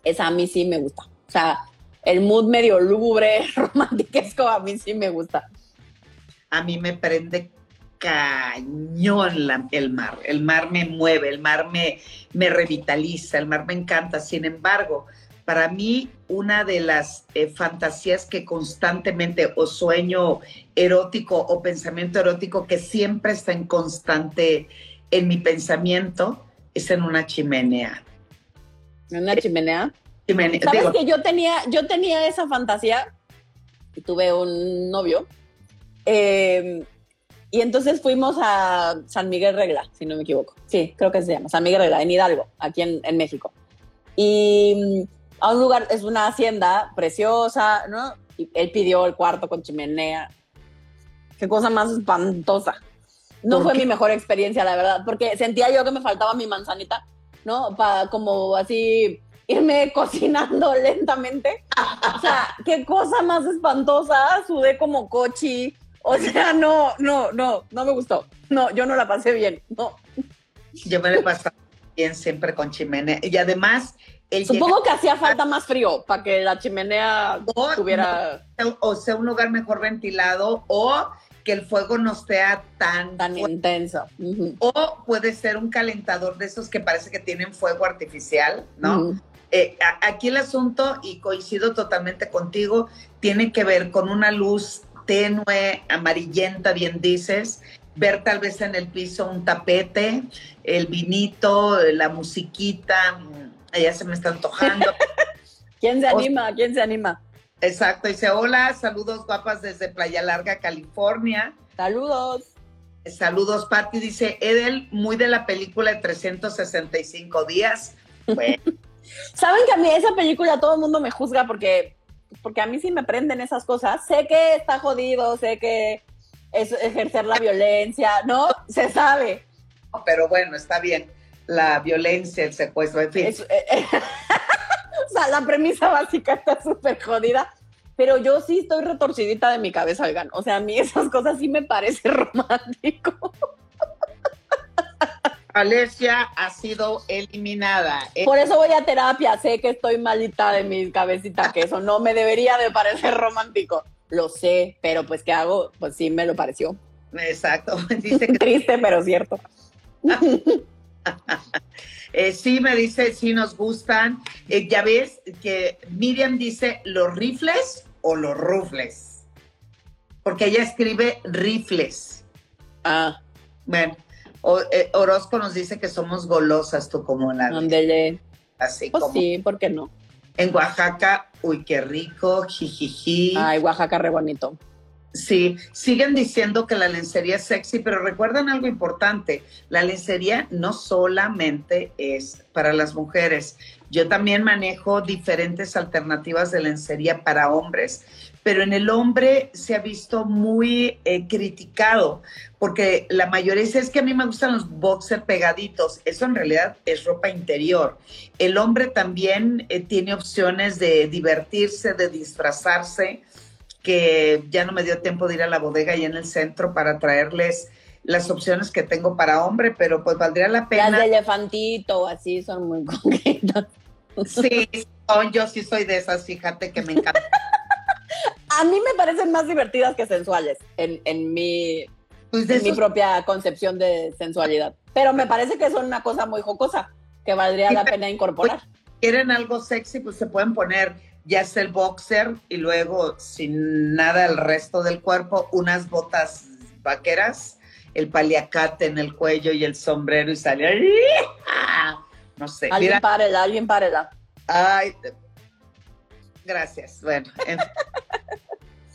esa a mí sí me gusta. O sea, el mood medio lúgubre, romantiquesco, a mí sí me gusta a mí me prende cañón el mar. El mar me mueve, el mar me, me revitaliza, el mar me encanta. Sin embargo, Para mí, una de las eh, fantasías que constantemente, o sueño erótico o pensamiento erótico que siempre está en constante en mi pensamiento, es en una chimenea. ¿En una chimenea? Chimenea. ¿Sabes Digo, que yo tenía, yo tenía esa fantasía? Y tuve un novio. Eh, y entonces fuimos a San Miguel Regla, si no me equivoco. Sí, creo que se llama San Miguel Regla, en Hidalgo, aquí en, en México. Y mm, a un lugar, es una hacienda preciosa, ¿no? Y él pidió el cuarto con chimenea. Qué cosa más espantosa. No ¿Por fue qué? mi mejor experiencia, la verdad, porque sentía yo que me faltaba mi manzanita, ¿no? Para como así irme cocinando lentamente. O sea, qué cosa más espantosa. Sudé como cochi. O sea, no, no, no, no me gustó. No, yo no la pasé bien. No. yo me lo he pasado bien siempre con chimenea. Y además, el Supongo que hacía falta más frío para que la chimenea llegar- tuviera o sea un lugar mejor ventilado o que el fuego no sea tan, tan fuerte. intenso. O puede ser un calentador de esos que parece que tienen fuego artificial, ¿no? Eh, a- aquí el asunto, y coincido totalmente contigo, tiene que ver con una luz tenue, amarillenta, bien dices, ver tal vez en el piso un tapete, el vinito, la musiquita, mm, ya se me está antojando. ¿Quién se anima? ¿Quién se anima? Exacto, dice, hola, saludos guapas desde Playa Larga, California. Saludos. Saludos, Patti, dice Edel, muy de la película de 365 días. Bueno, ¿Saben que a mí esa película todo el mundo me juzga porque, porque a mí sí me prenden esas cosas? Sé que está jodido, sé que es ejercer la violencia, ¿no? Se sabe. pero bueno, está bien. La violencia, el secuestro, en fin. Es- eh, eh, o sea, la premisa básica está súper jodida. Pero yo sí estoy retorcidita de mi cabeza, oigan. O sea, a mí esas cosas sí me parece romántico. Alesia ha sido eliminada. Eh, Por eso voy a terapia. Sé que estoy malita de mi cabecita, que eso no me debería de parecer romántico. Lo sé, pero pues ¿qué hago? Pues sí me lo pareció. Exacto. Dice que Triste, pero cierto. eh, sí, me dice, sí nos gustan. Eh, ya ves que Miriam dice los rifles o los rufles. Porque ella escribe rifles. Ah, Bueno, o- eh, Orozco nos dice que somos golosas, tú como la ándele. así Pues como sí, ¿por qué no? en Oaxaca, uy, qué rico, jijiji. Ay, Oaxaca, re bonito. Sí, siguen diciendo que la lencería es sexy, pero recuerdan algo importante, la lencería no solamente es para las mujeres, yo también manejo diferentes alternativas de lencería para hombres, pero en el hombre se ha visto muy eh, criticado, porque la mayoría dice, es que a mí me gustan los boxer pegaditos, eso en realidad es ropa interior. El hombre también eh, tiene opciones de divertirse, de disfrazarse, que ya no me dio tiempo de ir a la bodega y en el centro para traerles las opciones que tengo para hombre, pero pues valdría la Las pena. de elefantito, así son muy concretas. Sí, son- yo sí soy de esas, fíjate que me encanta. A mí me parecen más divertidas que sensuales en, en mi, Pues en mi propia concepción de sensualidad. Pero me parece que son una cosa muy jocosa que valdría Sí, la pena incorporar. quieren algo sexy, pues se pueden poner ya sea el boxer y luego sin nada el resto del cuerpo, unas botas vaqueras, el paliacate en el cuello y el sombrero y salir. No sé, Alguien mira, párela, alguien párela. Ay, gracias. Bueno, en-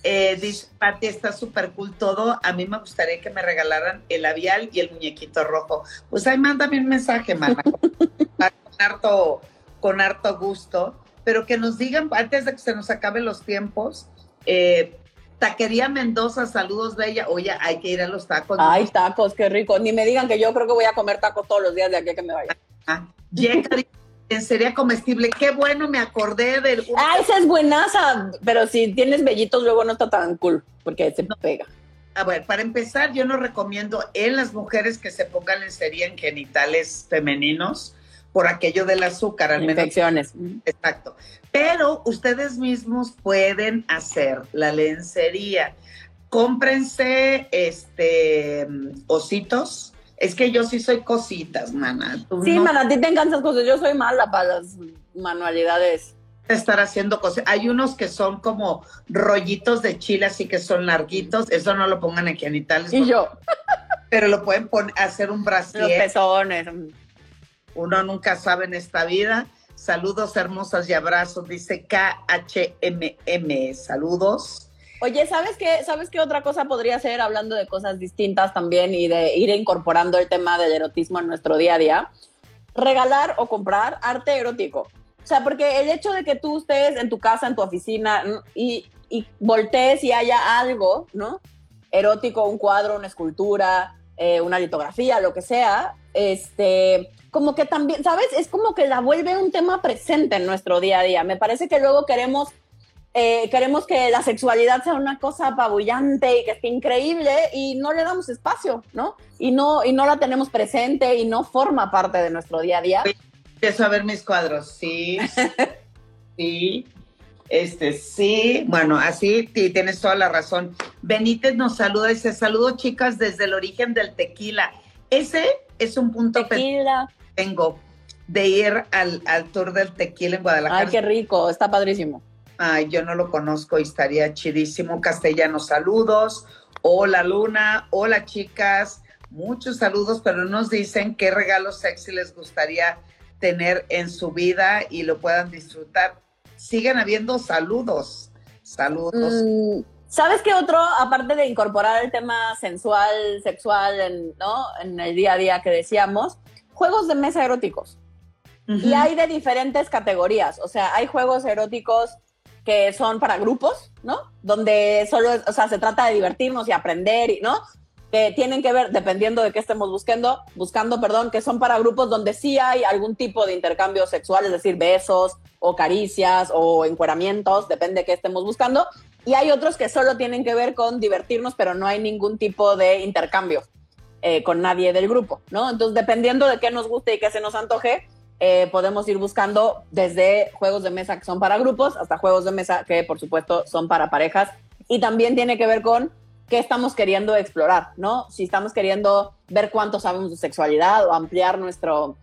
eh, dice Pati, está súper cool todo. A mí me gustaría que me regalaran el labial y el muñequito rojo. Pues ahí mándame un mensaje, mana. Con, harto, con harto gusto. Pero que nos digan, antes de que se nos acaben los tiempos, eh, Taquería Mendoza, saludos, Bella. Oye, hay que ir a los tacos. Ay, tacos, qué rico. Ni me digan que yo creo que voy a comer tacos todos los días de aquí a que me vaya. Ah, sería comestible. Qué bueno, me acordé del... Ah, esa es buenaza. Pero si tienes vellitos, luego no está tan cool, porque se pega. A ver, para empezar, yo no recomiendo en las mujeres que se pongan lencería en genitales femeninos por aquello del azúcar, al menos. Infecciones. Exacto. Pero ustedes mismos pueden hacer la lencería. Cómprense este mm, ositos. Es que yo sí soy cositas, mana. Tú Sí, no- man, a ti te encantan esas cosas. Yo soy mala para las manualidades estar haciendo cosas. Hay unos que son como rollitos de chile, así que son larguitos. Eso no lo pongan en genitales. Y yo, Pero lo pueden poner, hacer un los brasier. pezones. Uno nunca sabe en esta vida. Saludos hermosas y abrazos, dice KHMM. Saludos. Oye, ¿sabes qué? ¿Sabes qué otra cosa podría ser, hablando de cosas distintas también y de ir incorporando el tema del erotismo en nuestro día a día? Regalar o comprar arte erótico. O sea, porque el hecho de que tú estés en tu casa, en tu oficina y, y voltees y haya algo, ¿no? Erótico, un cuadro, una escultura, eh, una litografía, lo que sea, este, como que también, ¿sabes? Es como que la vuelve un tema presente en nuestro día a día. Me parece que luego queremos eh, queremos que la sexualidad sea una cosa apabullante y que esté increíble y no le damos espacio, ¿no? Y no, y no la tenemos presente y no forma parte de nuestro día a día. Empiezo a ver mis cuadros. Sí, sí. Este, sí. Bueno, así sí, tienes toda la razón. Benítez nos saluda y dice, saludo chicas desde el origen del tequila. Ese es un punto que tengo de ir al, al tour del tequila en Guadalajara. Ay, qué rico, está padrísimo. Ay, yo no lo conozco y estaría chidísimo. Castellano, saludos. Hola, Luna. Hola, chicas. Muchos saludos, pero nos dicen qué regalo sexy les gustaría tener en su vida y lo puedan disfrutar. Sigan habiendo saludos. Saludos. Mm, ¿Sabes qué otro, aparte de incorporar el tema sensual, sexual, en, ¿no? en el día a día que decíamos, juegos de mesa eróticos? Y hay de diferentes categorías, o sea, hay juegos eróticos que son para grupos, ¿no? Donde solo, o sea, se trata de divertirnos y aprender, y, ¿no? Que tienen que ver, dependiendo de qué estemos buscando, buscando, perdón, que son para grupos donde sí hay algún tipo de intercambio sexual, es decir, besos o caricias o encueramientos, depende de qué estemos buscando. Y hay otros que solo tienen que ver con divertirnos, pero no hay ningún tipo de intercambio eh, con nadie del grupo, ¿no? Entonces, dependiendo de qué nos guste y qué se nos antoje, eh, podemos ir buscando desde juegos de mesa que son para grupos hasta juegos de mesa que, por supuesto, son para parejas. Y también tiene que ver con qué estamos queriendo explorar, ¿no? Si estamos queriendo ver cuánto sabemos de sexualidad o ampliar nuestro,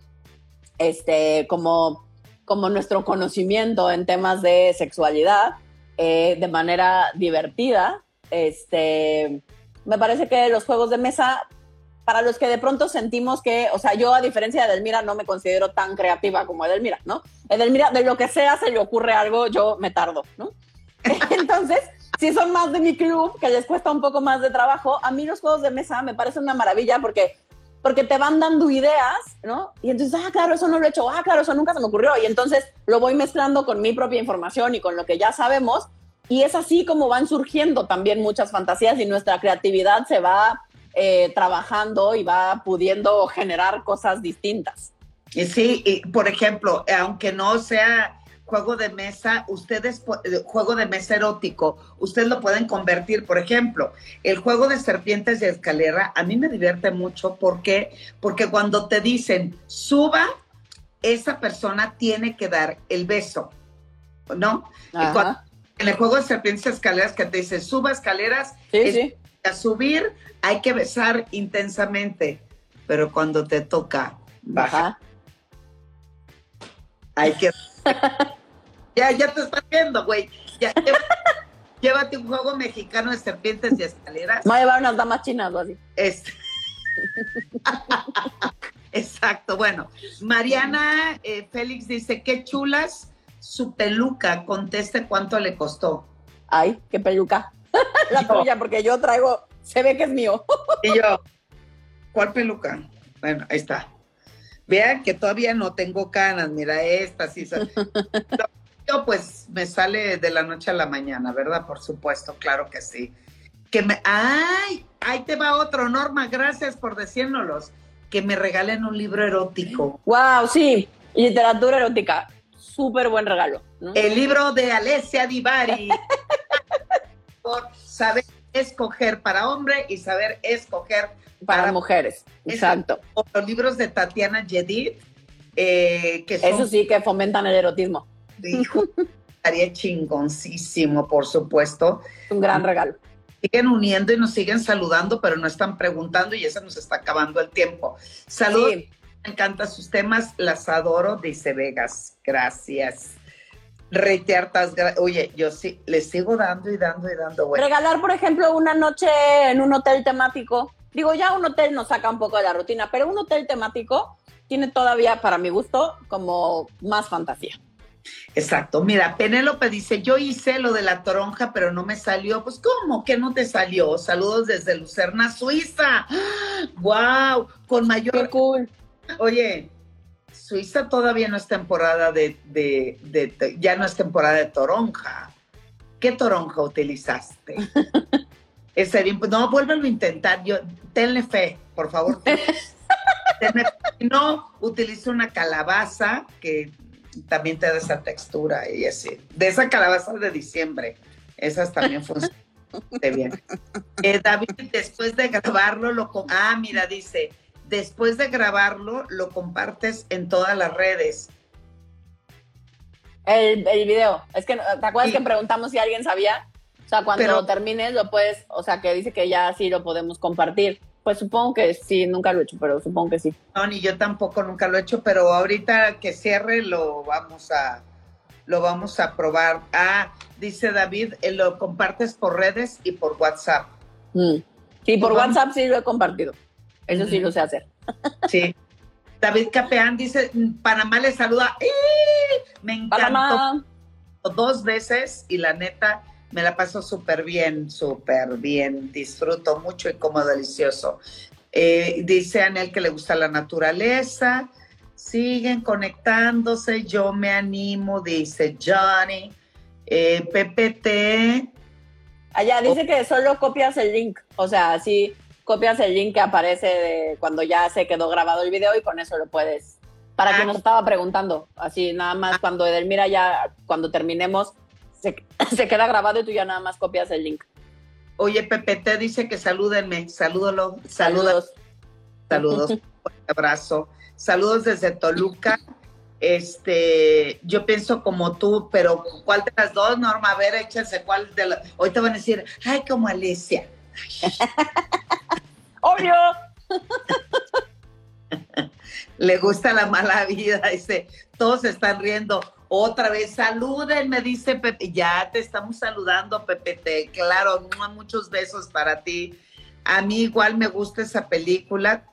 este, como, como nuestro conocimiento en temas de sexualidad eh, de manera divertida, este, me parece que los juegos de mesa, para los que de pronto sentimos que, o sea, yo a diferencia de Edelmira no me considero tan creativa como Edelmira, ¿no? Edelmira, de lo que sea se le ocurre algo, yo me tardo, ¿no? Entonces, si son más de mi club, que les cuesta un poco más de trabajo, a mí los juegos de mesa me parecen una maravilla porque porque te van dando ideas, ¿no? Y entonces, ah, claro, eso no lo he hecho, ah, claro, eso nunca se me ocurrió. Y entonces lo voy mezclando con mi propia información y con lo que ya sabemos. Y es así como van surgiendo también muchas fantasías y nuestra creatividad se va eh, trabajando y va pudiendo generar cosas distintas. Y sí, y, por ejemplo, aunque no sea juego de mesa, ustedes, eh, juego de mesa erótico, ustedes lo pueden convertir. Por ejemplo, el juego de serpientes de escalera, a mí me divierte mucho porque, porque cuando te dicen suba, esa persona tiene que dar el beso, ¿no? Y Ajá. cuando- en el juego de serpientes de escaleras que te dice suba escaleras, Sí, es- sí. A subir hay que besar intensamente, pero cuando te toca bajar, Ajá. hay que... ya, ya te estás viendo, güey. Ya, llévate un juego mexicano de serpientes y escaleras. Voy a llevar unas damas chinas así. Este- Exacto, bueno. Mariana eh, Félix dice, qué chulas su peluca, conteste cuánto le costó. Ay, qué peluca. La Yo. tuya, porque yo traigo, se ve que es mío. Y yo, ¿cuál peluca? Bueno, ahí está. Vean que todavía no tengo canas, mira esta, sí. Yo pues me sale de la noche a la mañana, ¿verdad? Por supuesto, claro que sí. Que me, ay, ahí te va otro, Norma, gracias por decírnoslos. Que me regalen un libro erótico. Wow, sí. Literatura erótica. Súper buen regalo. ¿no? El libro de Alessia Divari. Por saber escoger para hombre y saber escoger para, para mujeres. Exacto. o los libros de Tatiana Yedid, eh, que son, Eso sí que fomentan el erotismo. hijo, estaría chingoncísimo, por supuesto. Es un gran regalo. Siguen uniendo y nos siguen saludando, pero no están preguntando y ya se nos está acabando el tiempo. Saludos, Sí. me encantan sus temas, las adoro, dice Vegas. Gracias. Reiteartas, oye, yo sí, le sigo dando y dando y dando. Bueno. Regalar, por ejemplo, una noche en un hotel temático. Digo, ya un hotel nos saca un poco de la rutina, pero un hotel temático tiene todavía, para mi gusto, como más fantasía. Exacto. Mira, Penélope dice, yo hice lo de la toronja, pero no me salió. Pues, ¿cómo que no te salió? Saludos desde Lucerna, Suiza. ¡Wow! Con mayor... Qué cool. Oye, Suiza todavía no es temporada de, de, ya no es temporada de toronja. ¿Qué toronja utilizaste? No, vuélvelo a intentar. Yo, tenle fe, por favor. no, utiliza una calabaza que también te da esa textura y así. De esa calabaza de diciembre. Esas también funcionan bien. Eh, David, después de grabarlo, lo... Ah, mira, dice, después de grabarlo, lo compartes en todas las redes. El, video. Es que, ¿te acuerdas que preguntamos si alguien sabía? O sea, cuando lo termines, lo puedes, o sea, que dice que ya sí lo podemos compartir. Pues supongo que sí, nunca lo he hecho, pero supongo que sí. No, ni yo tampoco nunca lo he hecho, pero ahorita que cierre lo vamos a lo vamos a probar. Ah, dice David, eh, lo compartes por redes y por WhatsApp. Mm. Sí, por WhatsApp sí lo he compartido. Eso sí lo sé hacer. Sí. David Capeán dice, Panamá le saluda. Me encantó. Dos veces y la neta me la paso súper bien, súper bien, disfruto mucho y como delicioso. Eh, dice Anel que le gusta la naturaleza, siguen conectándose, yo me animo, dice Johnny, eh, PPT. Allá dice que solo copias el link, o sea, sí, copias el link que aparece de cuando ya se quedó grabado el video y con eso lo puedes. Para quien ah. nos estaba preguntando, así nada más ah. cuando Edelmira ya, cuando terminemos, se, queda grabado y tú ya nada más copias el link. Oye, Pepe, te dice que salúdenme, salúdalo, saludos. Saludos, un abrazo. Saludos desde Toluca. Este, yo pienso como tú, pero ¿cuál de las dos, Norma? A ver, échense cuál de las. Hoy te van a decir, ay, como Alicia. Obvio. Le gusta la mala vida, dice, todos están riendo. Otra vez, salúdenme, dice Pepe. Ya te estamos saludando, Pepe. claro, muchos besos para ti. A mí igual me gusta esa película.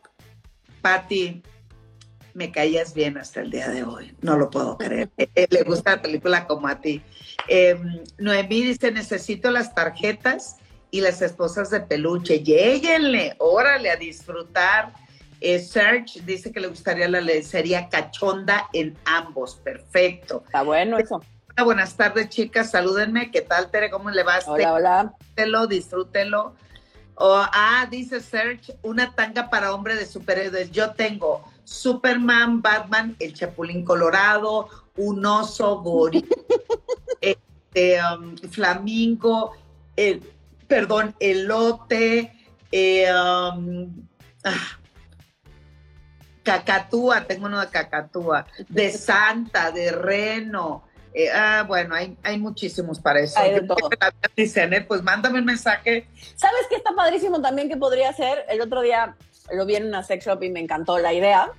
Patti, me caías bien hasta el día de hoy. No lo puedo creer. Eh, le gusta la película como a ti. Em, Noemí dice, necesito las tarjetas y las esposas de peluche. Lléguenle, órale, a disfrutar eh, Serge dice que le gustaría la lencería cachonda en ambos. Perfecto. Está bueno eso. Buenas tardes, chicas. Salúdenme. ¿Qué tal, Tere? ¿Cómo le va? Hola, hola. Disfrútelo, disfrútelo. ah, dice Serge, una tanga para hombre de superhéroes. Yo tengo Superman, Batman, el Chapulín Colorado, un oso, gorila, este, um, flamingo, el, perdón, elote, eh, um, ah, Cacatúa, tengo uno de Cacatúa, de Santa, de Reno. Eh, ah, bueno, hay, hay muchísimos para eso. Hay de todo. pues mándame un mensaje. ¿Sabes qué está padrísimo también que podría ser? El otro día lo vi en una sex shop y me encantó la idea.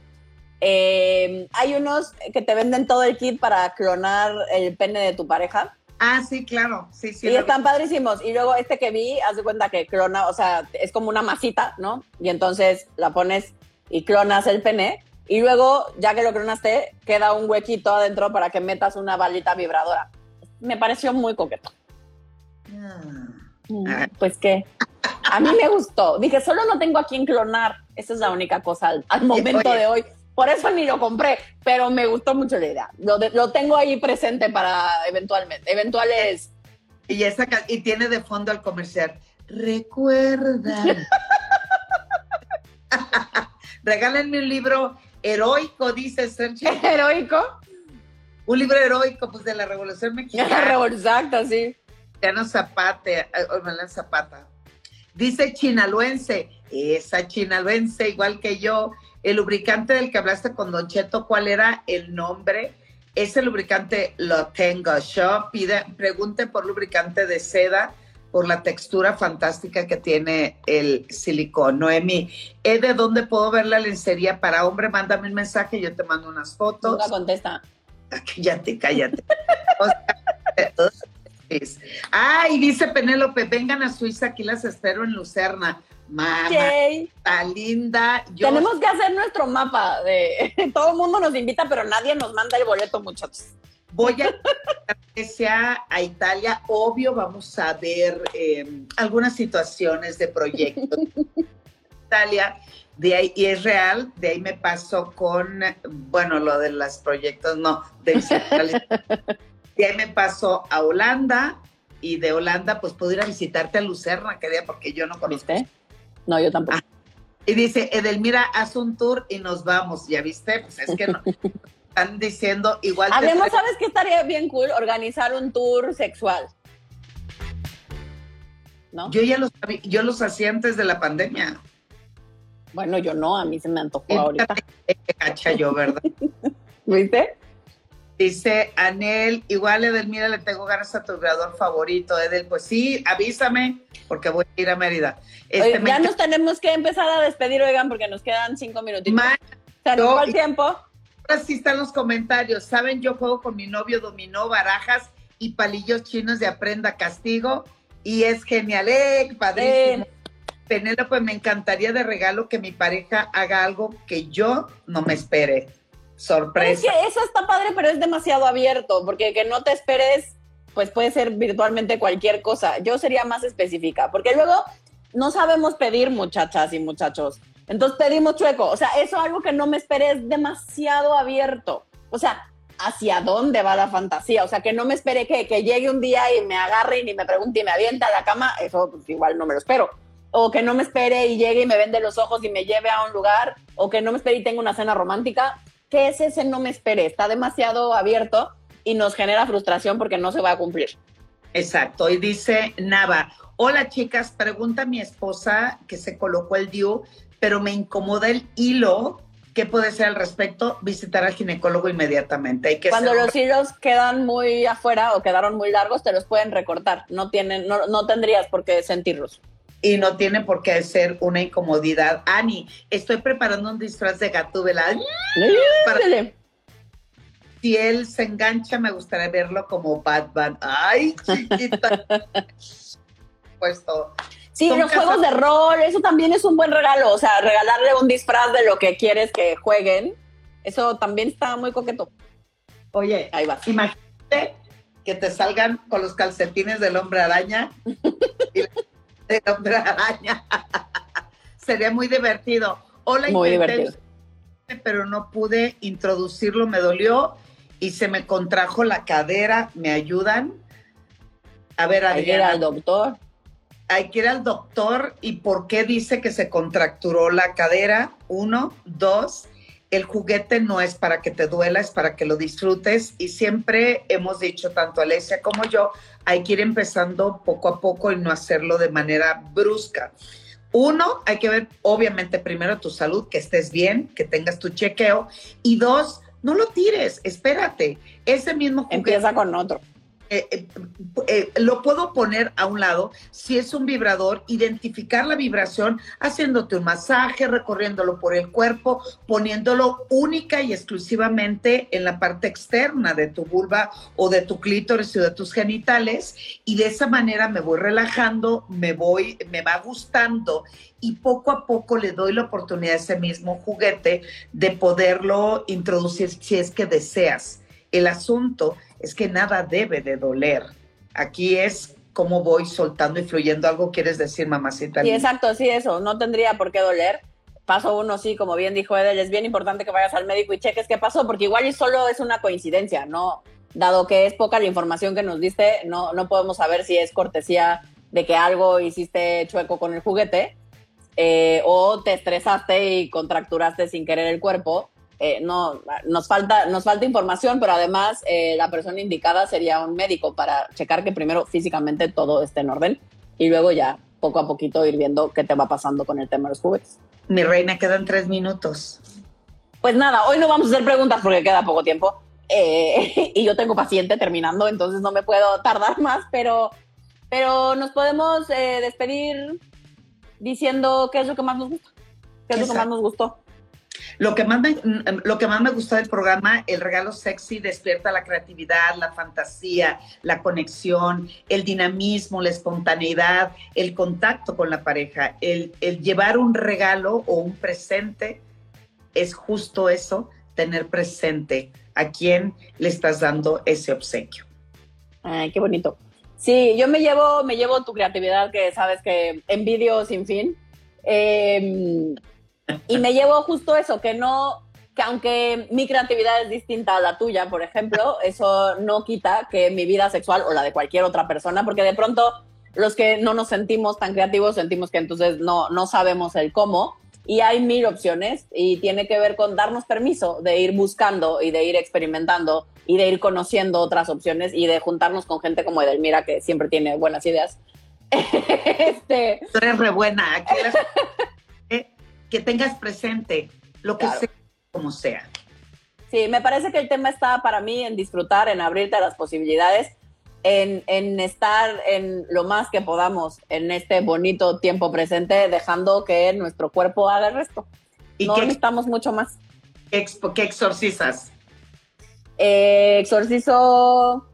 Eh, hay unos que te venden todo el kit para clonar el pene de tu pareja. Ah, sí, claro, sí, sí. Y están padrísimos. Y luego este que vi, haz de cuenta que clona, o sea, es como una masita, ¿no? Y entonces la pones y clonas el pene. Y luego, ya que lo clonaste, queda un huequito adentro para que metas una balita vibradora. Me pareció muy coqueto. Ah. Pues que a mí me gustó. Dije, solo no tengo a quien clonar. Esa es la única cosa al, momento de hoy. Por eso ni lo compré, pero me gustó mucho la idea. Lo, lo tengo ahí presente para eventualmente, eventuales. Y, esa, y tiene de fondo al comercial. Recuerda. Regálenme un libro heroico, dice Sergio. ¿Heroico? Un libro heroico, pues de la Revolución Mexicana. Exacto, sí. no Zapate, la Zapata. Dice Chinaluense, esa Chinaluense, igual que yo, el lubricante del que hablaste con Don Cheto, ¿cuál era el nombre? Ese lubricante lo tengo yo. Pide, pregunte por lubricante de seda por la textura fantástica que tiene el silicón. Noemi, ¿eh, ¿de dónde puedo ver la lencería para hombre? Mándame un mensaje, yo te mando unas fotos. Nunca contesta. cállate, cállate. O sea, Ay, dice Penélope, vengan a Suiza, aquí las espero en Lucerna. Mamá, está linda. Tenemos que hacer nuestro mapa de todo el mundo nos invita, pero nadie nos manda el boleto, muchachos. Voy a sea a Italia, obvio, vamos a ver em, algunas situaciones de proyectos. Italia, de ahí, y es real, de ahí me paso con, bueno, lo de los proyectos, no, de, de ahí me paso a Holanda, y de Holanda, pues puedo ir a visitarte a Lucerna, que día, porque yo no conozco. No, yo tampoco. Ah, y dice, Edelmira, haz un tour y nos vamos. ¿Ya viste? Pues es que no. Están diciendo igual. Además, ¿sabes qué estaría bien cool? Organizar un tour sexual. ¿No? Yo ya los, yo los hacía antes de la pandemia. Bueno, yo no, a mí se me antojó ahorita. Cacha yo, ¿verdad? ¿Viste? Dice Anel, igual Edelmira, le tengo ganas a tu creador favorito. Edel, pues sí, avísame, porque voy a ir a Mérida. Este, ya nos tenemos que empezar a despedir, oigan, porque nos quedan cinco minutitos. Se el tiempo. Ahora sí están los comentarios. Saben, yo juego con mi novio dominó, barajas y palillos chinos de aprenda castigo. Y es genial, eh, padrísimo. Penélope, me encantaría de regalo que mi pareja haga algo que yo no me espere sorpresa. Es que eso está padre, pero es demasiado abierto, porque que no te esperes, pues puede ser virtualmente cualquier cosa. Yo sería más específica, porque luego no sabemos pedir muchachas y muchachos. Entonces pedimos chueco. O sea, eso algo que no me esperé es demasiado abierto. O sea, ¿hacia dónde va la fantasía? O sea, que no me espere que, que llegue un día y me agarre y me pregunte y me avienta a la cama. Eso pues, igual no me lo espero. O que no me espere y llegue y me vende los ojos y me lleve a un lugar. O que no me espere y tenga una cena romántica. ¿Qué es ese no me espere? Está demasiado abierto y nos genera frustración porque no se va a cumplir. Exacto, y dice Nava, hola chicas, pregunta a mi esposa que se colocó el DIU, pero me incomoda el hilo. ¿Qué puede ser al respecto? Visitar al ginecólogo inmediatamente. Hay que Cuando los hilos quedan muy afuera o quedaron muy largos, te los pueden recortar. No, tienen, no, no tendrías por qué sentirlos y no tiene por qué ser una incomodidad. Ani, estoy preparando un disfraz de Gatúbela. Para... Si él se engancha, me gustaría verlo como Batman. Ay, chiquita. Puesto. Sí, los juegos de rol, eso también es un buen regalo. O sea, regalarle un disfraz de lo que quieres que jueguen, eso también está muy coqueto. Oye, ahí va. Imagínate que te salgan con los calcetines del hombre araña y de hombre araña. Sería muy divertido. Hola, muy divertido. Pero no pude introducirlo, me dolió y se me contrajo la cadera. ¿Me ayudan? A ver, Adriana. Hay que ir al doctor. Hay que ir al doctor. ¿Y por qué dice que se contracturó la cadera? Uno, dos, el juguete no es para que te duela, es para que lo disfrutes. Y siempre hemos dicho, tanto Alesia como yo, hay que ir empezando poco a poco y no hacerlo de manera brusca. Uno, hay que ver, obviamente, primero tu salud, que estés bien, que tengas tu chequeo. Y dos, no lo tires, espérate. Ese mismo juguete. Empieza con otro eh, eh, eh, lo puedo poner a un lado, si es un vibrador, identificar la vibración haciéndote un masaje, recorriéndolo por el cuerpo, poniéndolo única y exclusivamente en la parte externa de tu vulva o de tu clítoris o de tus genitales y de esa manera me voy relajando, me voy, me va gustando y poco a poco le doy la oportunidad a ese mismo juguete de poderlo introducir si es que deseas. El asunto es que nada debe de doler. Aquí es cómo voy soltando y fluyendo. ¿Algo quieres decir, mamacita? Sí, exacto, sí, eso. No tendría por qué doler. Paso uno, sí, como bien dijo Edel, es bien importante que vayas al médico y cheques qué pasó, porque igual y solo es una coincidencia, ¿no? Dado que es poca la información que nos diste, no, no podemos saber si es cortesía de que algo hiciste chueco con el juguete eh, o te estresaste y contracturaste sin querer el cuerpo eh, no, nos falta, nos falta información, pero además eh, la persona indicada sería un médico para checar que primero físicamente todo esté en orden y luego ya poco a poquito ir viendo qué te va pasando con el tema de los juguetes. Mi reina, quedan tres minutos. Pues nada, hoy no vamos a hacer preguntas porque queda poco tiempo eh, y yo tengo paciente terminando, entonces no me puedo tardar más, pero, pero nos podemos despedir diciendo qué es lo que más nos gusta, qué es lo que más nos gustó. Lo que, más me, lo que más me gustó del programa, el regalo sexy despierta la creatividad, la fantasía, la conexión, el dinamismo, la espontaneidad, el contacto con la pareja. El, llevar un regalo o un presente es justo eso, tener presente a quién le estás dando ese obsequio. Ay, qué bonito. Sí, yo me llevo, me llevo tu creatividad, que sabes que envidio sin fin. Em, y me llevo justo eso, que no, que aunque mi creatividad es distinta a la tuya, por ejemplo, eso no quita que mi vida sexual o la de cualquier otra persona, porque de pronto los que no nos sentimos tan creativos sentimos que entonces no, no sabemos el cómo y hay mil opciones y tiene que ver con darnos permiso de ir buscando y de ir experimentando y de ir conociendo otras opciones y de juntarnos con gente como Edelmira que siempre tiene buenas ideas. este... Tú eres re buena. Que tengas presente lo que sea, como sea. Sí, me parece que el tema está para mí en disfrutar, en abrirte a las posibilidades en, estar en lo más que podamos en este bonito tiempo presente, dejando que nuestro cuerpo haga el resto. ¿Y no necesitamos mucho más. ¿Qué, exorcizas? Eh, exorcizo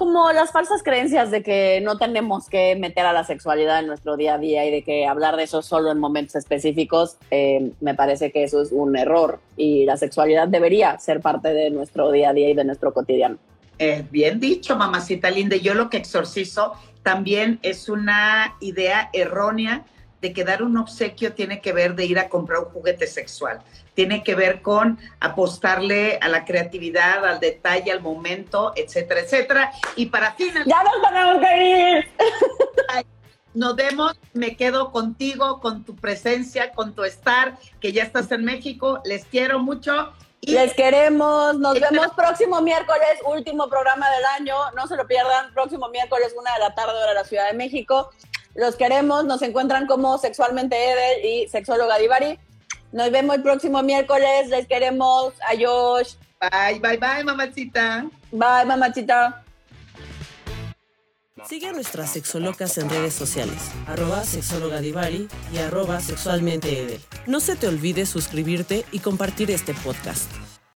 como las falsas creencias de que no tenemos que meter a la sexualidad en nuestro día a día y de que hablar de eso solo en momentos específicos, eh, me parece que eso es un error y la sexualidad debería ser parte de nuestro día a día y de nuestro cotidiano. Eh, bien dicho, mamacita linda. Yo lo que exorcizo también es una idea errónea de que dar un obsequio tiene que ver de ir a comprar un juguete sexual. Tiene que ver con apostarle a la creatividad, al detalle, al momento, etcétera, etcétera. Y para finalizar... ¡Ya nos tenemos que ir! Nos vemos, me quedo contigo, con tu presencia, con tu estar, que ya estás en México. Les quiero mucho les queremos, nos vemos próximo miércoles, último programa del año, no se lo pierdan, próximo miércoles, una de la tarde, hora de la Ciudad de México. Los queremos, nos encuentran como Sexualmente Edel y Sexóloga Divari. Nos vemos el próximo miércoles, les queremos, a Josh. Bye, bye, bye, mamachita. Bye, mamachita. Sigue a nuestras sexolocas en redes sociales, arroba sexólogadivari y arroba sexualmente No se te olvide suscribirte y compartir este podcast.